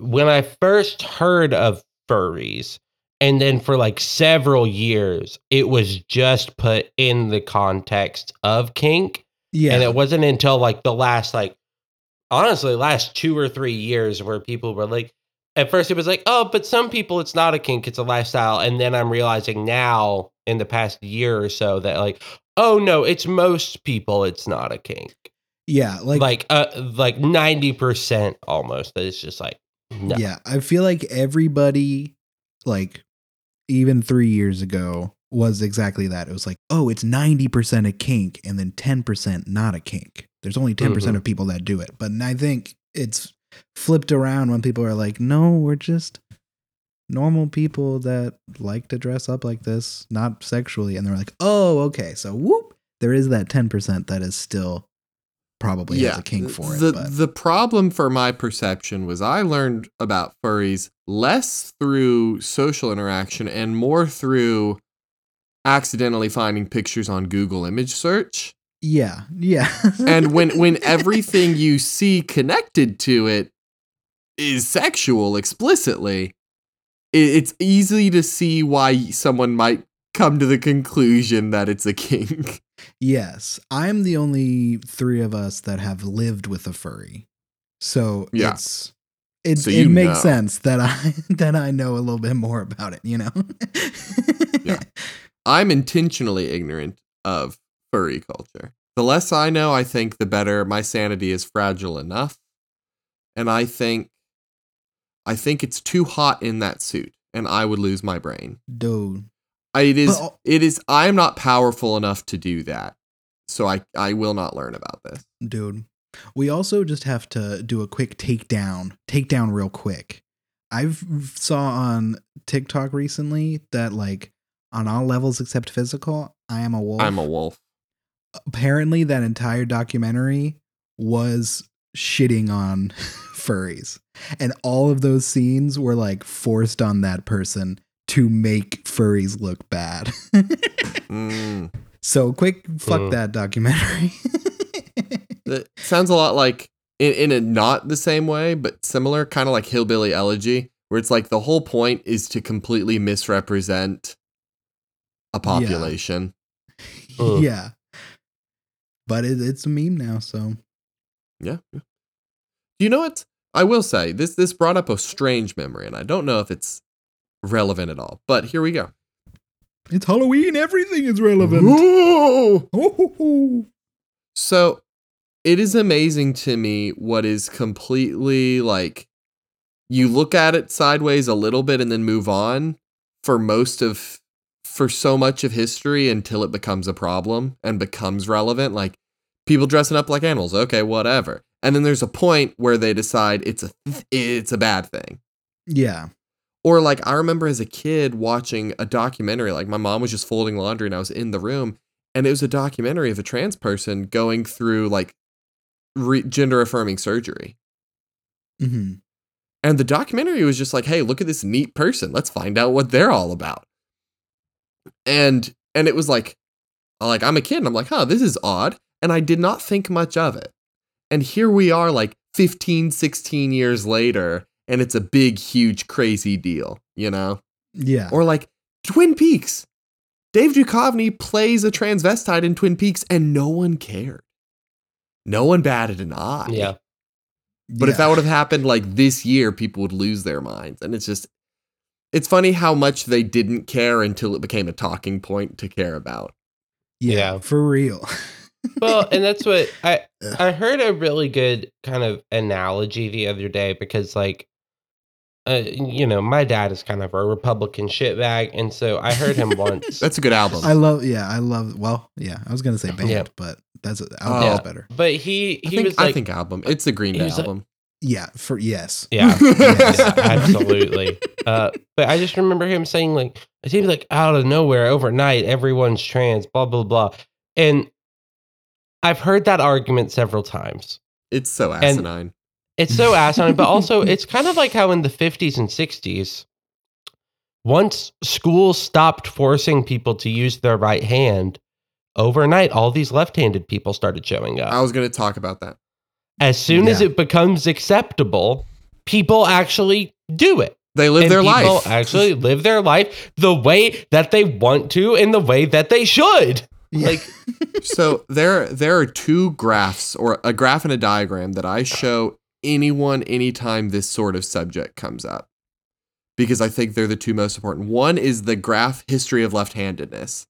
when i first heard of furries and then for like several years it was just put in the context of kink yeah. and it wasn't until like the last like honestly last two or three years where people were like at first it was like oh but some people it's not a kink it's a lifestyle. And then i'm realizing now in the past year or so that like oh no it's most people it's not a kink. Yeah like, like uh like 90% almost that it's just like no. Yeah i feel like everybody like even three years ago was exactly that. It was like oh it's 90% a kink and then 10% not a kink. There's only 10% Mhm. of people that do it but i think it's flipped around when people are like no we're just normal people that like to dress up like this not sexually and they're like oh okay so whoop there is that 10% that is still probably has a kink for it the but the problem for my perception was I learned about furries less through social interaction and more through accidentally finding pictures on Google image search. Yeah yeah And when when everything you see connected to it is sexual explicitly, it's easy to see why someone might come to the conclusion that it's a kink. Yes, I'm the only three of us that have lived with a furry, so Yeah. it's it, So it makes know. sense that I that I know a little bit more about it. You know. Yeah. I'm intentionally ignorant of furry culture. The less I know, I think the better. My sanity is fragile enough. And I think I think it's too hot in that suit and I would lose my brain. Dude. I- It is But- it is I am not powerful enough to do that. So I I will not learn about this. Dude. We also just have to do a quick takedown. Takedown real quick. I've saw on TikTok recently that like on all levels except physical, I am a wolf. I'm a wolf. Apparently that entire documentary was shitting on furries. And all of those scenes were like forced on that person to make furries look bad. Mm. so quick fuck Mm. that documentary. It sounds a lot like in, in a not the same way, but similar, kind of like Hillbilly Elegy, where it's like the whole point is to completely misrepresent a population. Mm. yeah. But it, it's a meme now, so Yeah. yeah. You know what? I will say this this brought up a strange memory, and I don't know if it's relevant at all. But here we go. it's Halloween, everything is relevant. Ooh! So it is amazing to me what is completely like you look at it sideways a little bit and then move on for most of for so much of history until it becomes a problem and becomes relevant like people dressing up like animals okay whatever and then there's a point where they decide it's a it's a bad thing Yeah. or like I remember as a kid watching a documentary, like my mom was just folding laundry and I was in the room, and it was a documentary of a trans person going through like re- gender affirming surgery. hmm And the documentary was just like, hey, look at this neat person. Let's find out what they're all about. And and it was like like I'm a kid and I'm like, huh, this is odd. And I did not think much of it. And here we are like 15, 16 years later, and it's a big, huge, crazy deal, you know? Yeah. Or like Twin Peaks. Dave Duchovny plays a transvestite in Twin Peaks and no one cared. No one batted an eye. yeah But if that would have happened like this year, people would lose their minds. And it's just, it's funny how much they didn't care until it became a talking point to care about. yeah, Yeah. for real. well and that's what i i heard a really good kind of analogy the other day because like uh, you know, my dad is kind of a Republican shitbag, and so I heard him once. That's a good album. I love. Yeah, I love. Well, yeah, I was gonna say band, Yeah. but that's album is better. but he I he think, was like, I think album. It's the Green Day was like- album. Yeah, for yes. yeah, Yes. yeah, absolutely. Uh, but I just remember him saying like, it seems like out of nowhere, overnight, everyone's trans, blah blah blah, and I've heard that argument several times. It's so And- asinine. It's so asinine, but also it's kind of like how in the 50s and 60s, once schools stopped forcing people to use their right hand, overnight, all these left handed people started showing up. I was going to talk about that. As soon as it becomes acceptable, people actually do it. They live and their people life. actually live their life the way that they want to and the way that they should. Like, so there there are two graphs or a graph and a diagram that I show anyone anytime this sort of subject comes up because I think they're the two most important. One is the graph history of left-handedness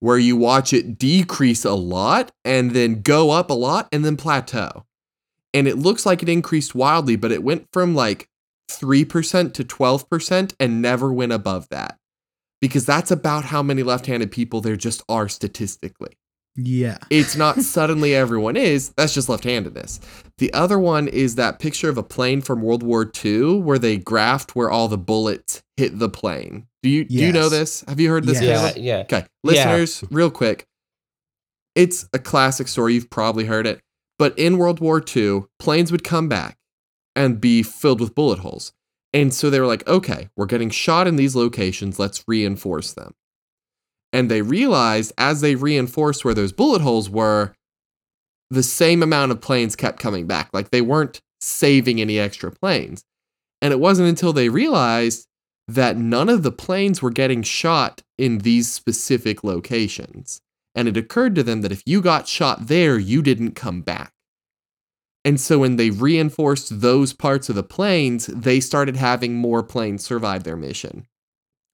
where you watch it decrease a lot and then go up a lot and then plateau. And it looks like it increased wildly, but it went from like 3% to 12% and never went above that. Because that's about how many left-handed people there just are statistically Yeah. it's not suddenly everyone is. That's just left-handedness. The other one is that picture of a plane from World War II where they graphed where all the bullets hit the plane. Do you do you know this? Have you heard this? Yes. Yeah, yeah. Okay, listeners, real quick. It's a classic story. You've probably heard it. But in World War II, planes would come back and be filled with bullet holes. And so they were like, okay, we're getting shot in these locations. Let's reinforce them. And they realized as they reinforced where those bullet holes were, the same amount of planes kept coming back. Like they weren't saving any extra planes. And it wasn't until they realized that none of the planes were getting shot in these specific locations. And it occurred to them that if you got shot there, you didn't come back. And so when they reinforced those parts of the planes, they started having more planes survive their mission,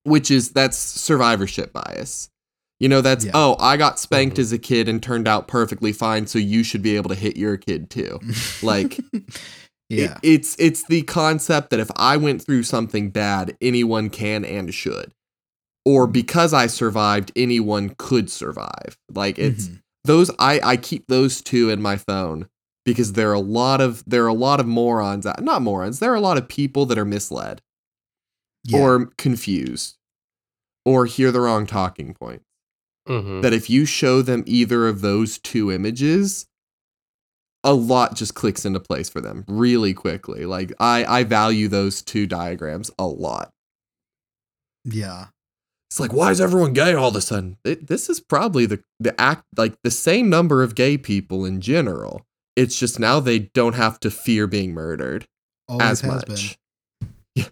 which is that's survivorship bias. You know, that's, Yeah. oh, I got spanked as a kid and turned out perfectly fine, so you should be able to hit your kid too. Like, yeah. it- it's it's the concept that if I went through something bad, anyone can and should. Or because I survived, anyone could survive. Like it's Mhm. those I I keep those two in my phone because there are a lot of there are a lot of morons, out- not morons, there are a lot of people that are misled yeah. or confused or hear the wrong talking point. Mhm. That if you show them either of those two images, a lot just clicks into place for them really quickly. Like I I value those two diagrams a lot. yeah. It's like why is everyone gay all of a sudden? It, this is probably the the act like the same number of gay people in general. It's just now they don't have to fear being murdered Always as has much. Yeah.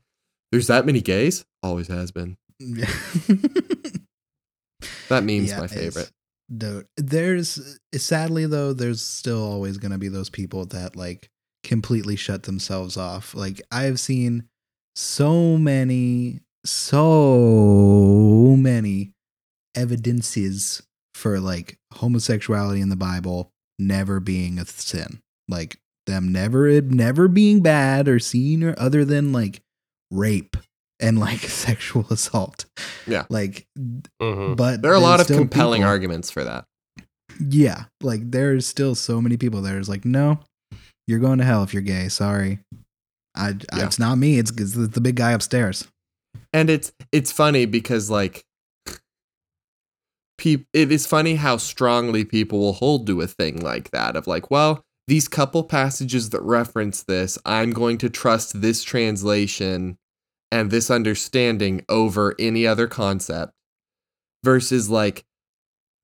There's that many gays? Always has been. Mm, been. That meme's Yeah, my favorite. Dude, there's sadly though, there's still always gonna be those people that like completely shut themselves off. Like I've seen so many, so many evidences for like homosexuality in the Bible never being a sin. Like them never never being bad or seen or other than like rape and like sexual assault. Yeah. Like Mhm. but There are a lot of compelling people- arguments for that. yeah, like there's still so many people there's like, no, you're going to hell if you're gay. Sorry, I, I- it's not me. It's, it's the big guy upstairs. And it's it's funny because like peop it is funny how strongly people will hold to a thing like that of like, well, these couple passages that reference this, I'm going to trust this translation and this understanding over any other concept versus like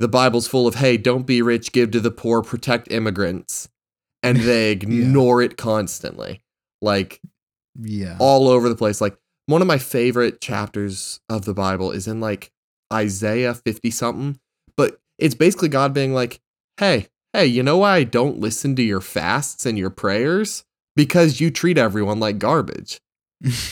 the Bible's full of, hey, don't be rich, give to the poor, protect immigrants. And they ignore it constantly. Like Yeah, all over the place. Like one of my favorite chapters of the Bible is in like Isaiah 50 something, but it's basically God being like, "Hey, hey, you know why I don't listen to your fasts and your prayers? Because you treat everyone like garbage."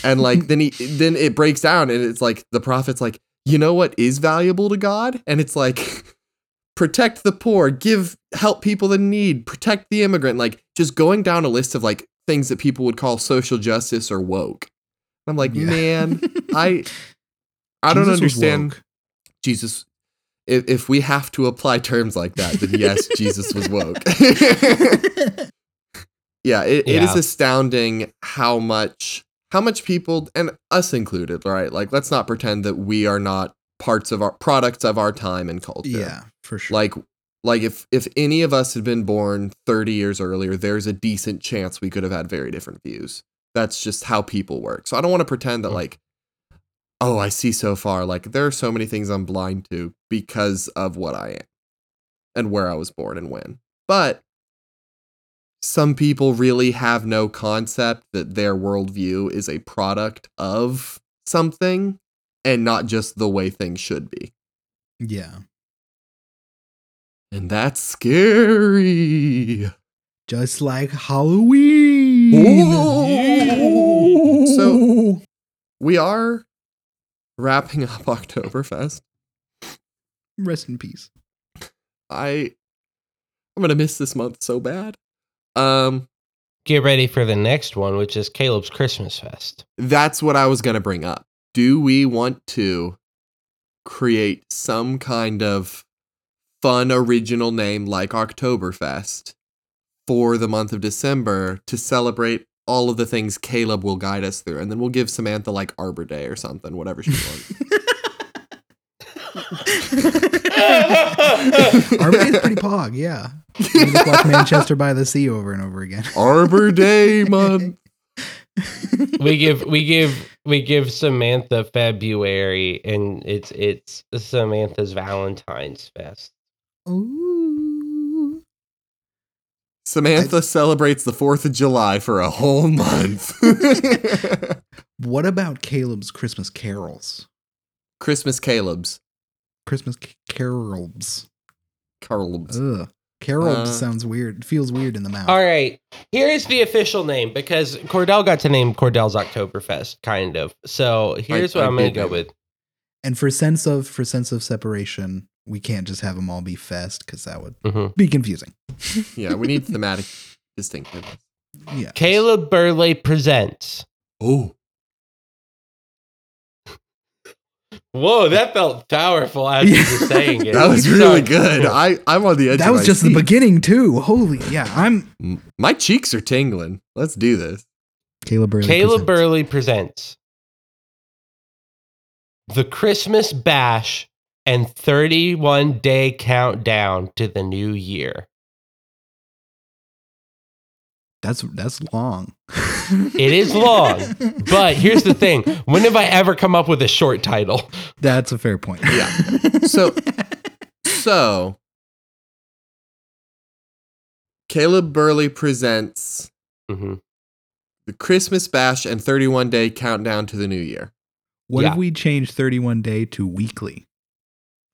And like then he then it breaks down and it's like the prophet's like, "You know what is valuable to God?" And it's like protect the poor, give help people in need, protect the immigrant, like just going down a list of like things that people would call social justice or woke. I'm like, Yeah. man, I I don't Jesus understand. Jesus. If, if we have to apply terms like that, then yes, Jesus was woke. yeah, it, it is Yeah. astounding how much how much people and us included, right? Like, let's not pretend that we are not parts of our products of our time and culture. yeah, for sure. Like like if if any of us had been born 30 years earlier, there's a decent chance we could have had very different views. That's just how people work. So I don't want to pretend that Mm. like oh, I see so far. Like there are so many things I'm blind to because of what I am and where I was born and when. But some people really have no concept that their worldview is a product of something and not just the way things should be. yeah, And that's scary. just like Halloween. Ooh. So- We are wrapping up Oktoberfest. rest in peace. I I'm gonna miss this month so bad. Um, Get ready for the next one, which is Caleb's Christmas Fest. that's what I was gonna bring up. Do we want to create some kind of fun original name like Oktoberfest for the month of December to celebrate all of the things Caleb will guide us through, and then we'll give Samantha like Arbor Day or something, whatever she wants. Arbor Day is pretty pog, yeah. You just watch Manchester by the Sea over and over again. Arbor Day month. we give we give we give Samantha February and it's it's Samantha's Valentine's Fest. Ooh. Samantha celebrates the 4th of July for a whole month. What about Caleb's Christmas carols? Christmas Caleb's. Christmas c- carols. Carl's. Ugh. Carols Uh, sounds weird. It feels weird in the mouth. All right, here's the official name because Cordell got to name Cordell's Oktoberfest, kind of. So here's I- what I I'm gonna go with. And for sense of for sense of separation, we can't just have them all be fest because that would Mhm. be confusing. Yeah, we need thematic distinctiveness. Yeah. Caleb Burley presents. Oh. Whoa, that felt powerful as you were saying it. That was really Sorry. good. I, I'm on the edge That of was my just the beginning too. Holy yeah, I'm My cheeks are tingling. Let's do this. Caleb Burley. Caleb presents. Burley presents the Christmas Bash and 31 day countdown to the new year. That's that's long. It is long, But here's the thing when have I ever come up with a short title? That's a fair point. Yeah. So so Caleb Burley presents hmm the Christmas Bash and 31 day countdown to the new year. what Yeah. if we change 31 day to weekly?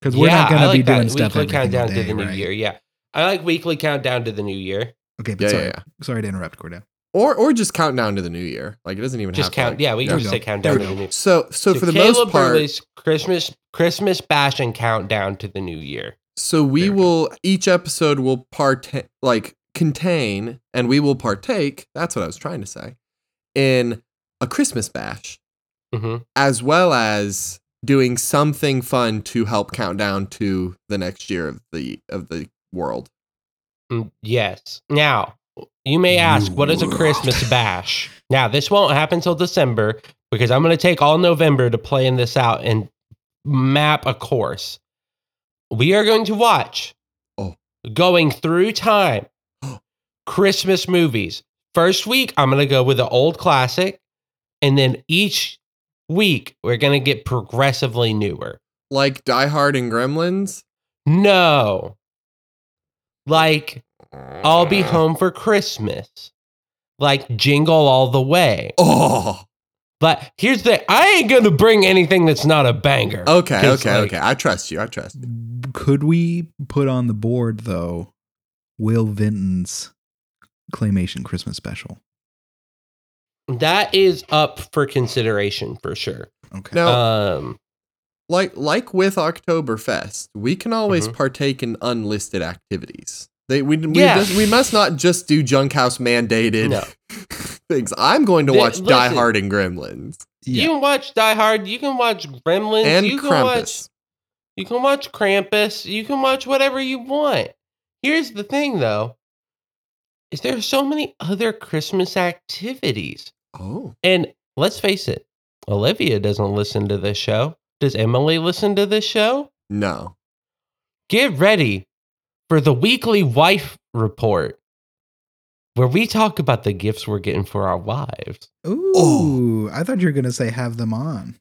Because we're yeah, not going I to like be doing that. stuff weekly every single countdown day, to the new right? year. Yeah, I like weekly countdown to the new year. Okay, but Yeah, sorry, yeah, yeah. sorry to interrupt, Cordell. Or or just countdown to the new year. Like it doesn't even Just have count. To, Yeah, we can just go. say countdown to the new. So so, for the Caleb most part, Burley's Christmas Christmas bash and countdown to the new year. So we There we will each episode will partake like contain and we will partake, that's what I was trying to say, in a Christmas bash hmm as well as doing something fun to help count down to the next year of the of the world. Mm, yes. Now you may ask, what is a. Christmas bash? Now this won't happen till December because I'm going to take all November to plan this out and map a course. We are going to watch Oh. going through time Christmas movies. First week, I'm going to go with the old classic. And then each week, we're going to get progressively newer. Like Die Hard and Gremlins. No. Like, I'll be home for Christmas. Like, jingle all the way. Oh. But here's the I ain't going to bring anything that's not a banger. Okay, okay, like, okay. I trust you. I trust you. Could we put on the board though Will Vinton's claymation Christmas special? That is up for consideration for sure. Okay. Now, Um, like like with Oktoberfest, we can always Mhm. partake in unlisted activities. They we we, Yeah. just- we must not just do Junkhouse mandated No. things. I'm going to They- watch Die listen. Hard and Gremlins. You can watch Die Hard. You can watch Gremlins. and you can Krampus. watch. You can watch Krampus. You can watch whatever you want. Here's the thing, though: is there are so many other Christmas activities, Oh, and let's face it, Olivia doesn't listen to this show. Does Emily listen to this show? no. Get ready for the weekly wife report, where we talk about the gifts we're getting for our wives. Ooh, I thought you were gonna say have them on.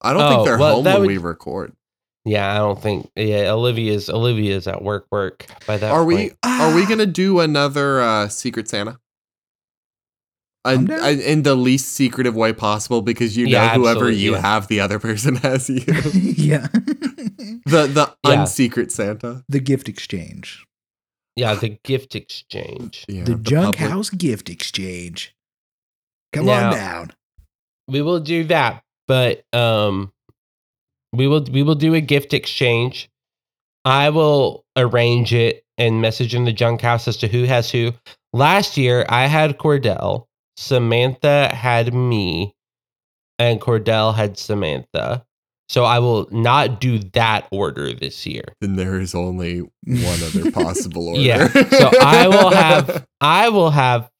I don't Oh, think they're well, home when would- we record. Yeah, I don't think. Yeah, Olivia's Olivia's at work. Work by that. Are we point. are we gonna do another uh Secret Santa? I'm And, down. and in the least secretive way possible because you know Yeah, whoever you absolutely. have, the other person has you. yeah. the the Yeah. unsecret Santa. the gift exchange. Yeah, the gift exchange. Yeah, the Junk public- House gift exchange. Come Now- on down. We will do that, but um, we will we will do a gift exchange. I will arrange it and message in the junk house as to who has who. Last year, I had Cordell, Samantha had me, and Cordell had Samantha. So I will not do that order this year. Then there is only one other possible order. Yeah. So I will have I will have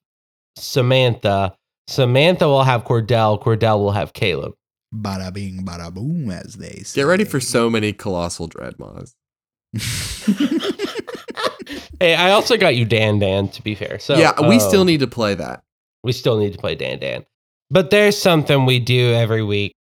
Samantha. Samantha will have Cordell. Cordell will have Caleb. Bada bing, bada boom, as they say. Get ready for so many Colossal Dreadmaws. Hey, I also got you Dan Dan. To be fair, so yeah, we um, still need to play that. we still need to play Dan Dan. But there's something we do every week.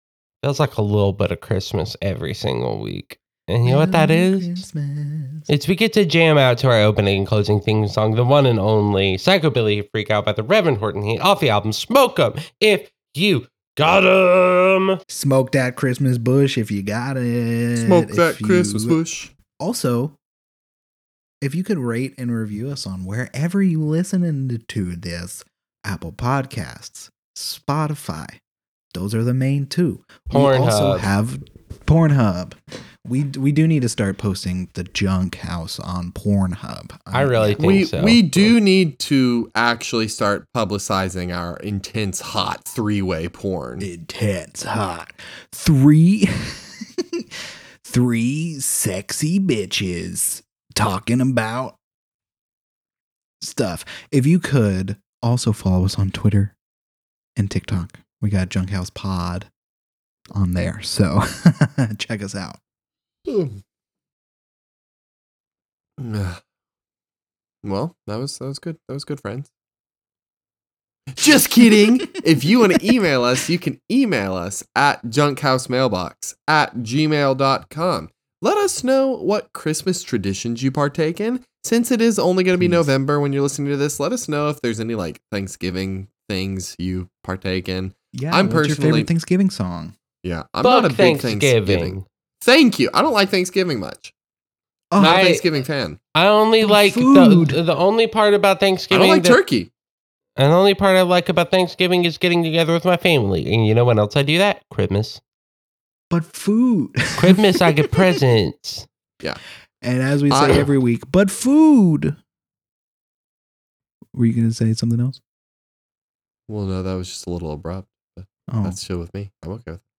Feels like a little bit of Christmas every single week. And you know what that is? Christmas. It's we get to jam out to our opening and closing theme song, the one and only Psychobilly Freak Out by the Reverend Horton Heat off the album Smoke 'em If You Got 'em. Smoke that Christmas bush if you got it. Smoke If that you- Christmas bush. Also, if you could rate and review us on wherever you listen to this, Apple Podcasts, Spotify, those are the main two. We also Pornhub. have Pornhub. We we do need to start posting the Junk House on Pornhub. I really think We so. we do need to actually start publicizing our intense hot three-way porn. intense hot three three sexy bitches talking about stuff if you could also follow us on twitter and tiktok we got junk house pod on there so check us out Hmm. Well, that was that was good. That was good, friends. Just kidding. if you want to email us, you can email us at junkhousemmailbox at gmail.com. Let us know what Christmas traditions you partake in. Since it is only going to be Please. November when you're listening to this, let us know if there's any like Thanksgiving things you partake in. yeah I'm what's your favorite thanksgiving song Yeah, I'm Fuck not a big Thanksgiving. Thanksgiving. Thank you. I don't like Thanksgiving much. oh, I'm not a I- Thanksgiving fan. I only like Food. the, the only part about Thanksgiving. I don't like that- turkey. And the only part I like about Thanksgiving is getting together with my family. And you know when else I do that? Christmas. but food Christmas, I get presents. Yeah. And as we say I- every week but food were you gonna say something else Well, no, that was just a little abrupt. oh That's chill with me. I'm okay with it.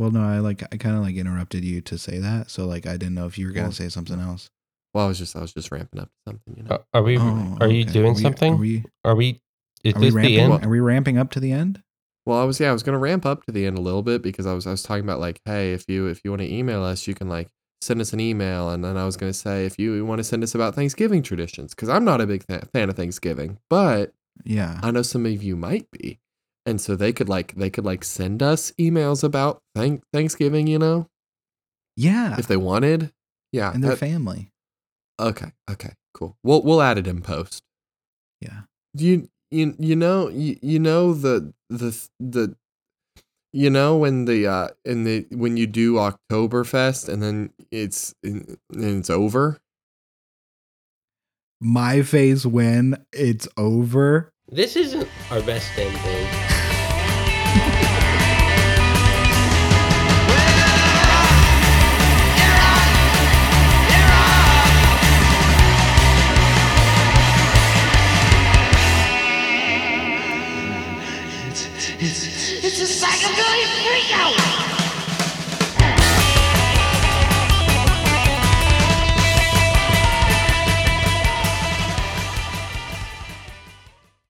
Well, no, I like I kind of like interrupted you to say that, so like I didn't know if you were gonna Well, say something else. Well, I was just I was just ramping up to something, you know. Are- Are we? Oh, are you okay. doing Are we- something? Are we? Are we? Is Are we this the ramping? end? Are we ramping up to the end? Well, I was yeah, I was gonna ramp up to the end a little bit because I was I was talking about like, hey, if you if you want to email us, you can like send us an email, and then I was gonna say if you want to send us about Thanksgiving traditions, because I'm not a big fa- fan of Thanksgiving, but Yeah. I know some of you might be, and so they could like they could like send us emails about thank Thanksgiving, you know, Yeah. if they wanted. Yeah. and their that- family. okay. Okay. Cool. We'll we'll add it in post. Yeah. you you you know you, you know the the the you know when the uh in the when you do Oktoberfest and then it's and it's over. My face when it's over. This isn't our best ending. It's!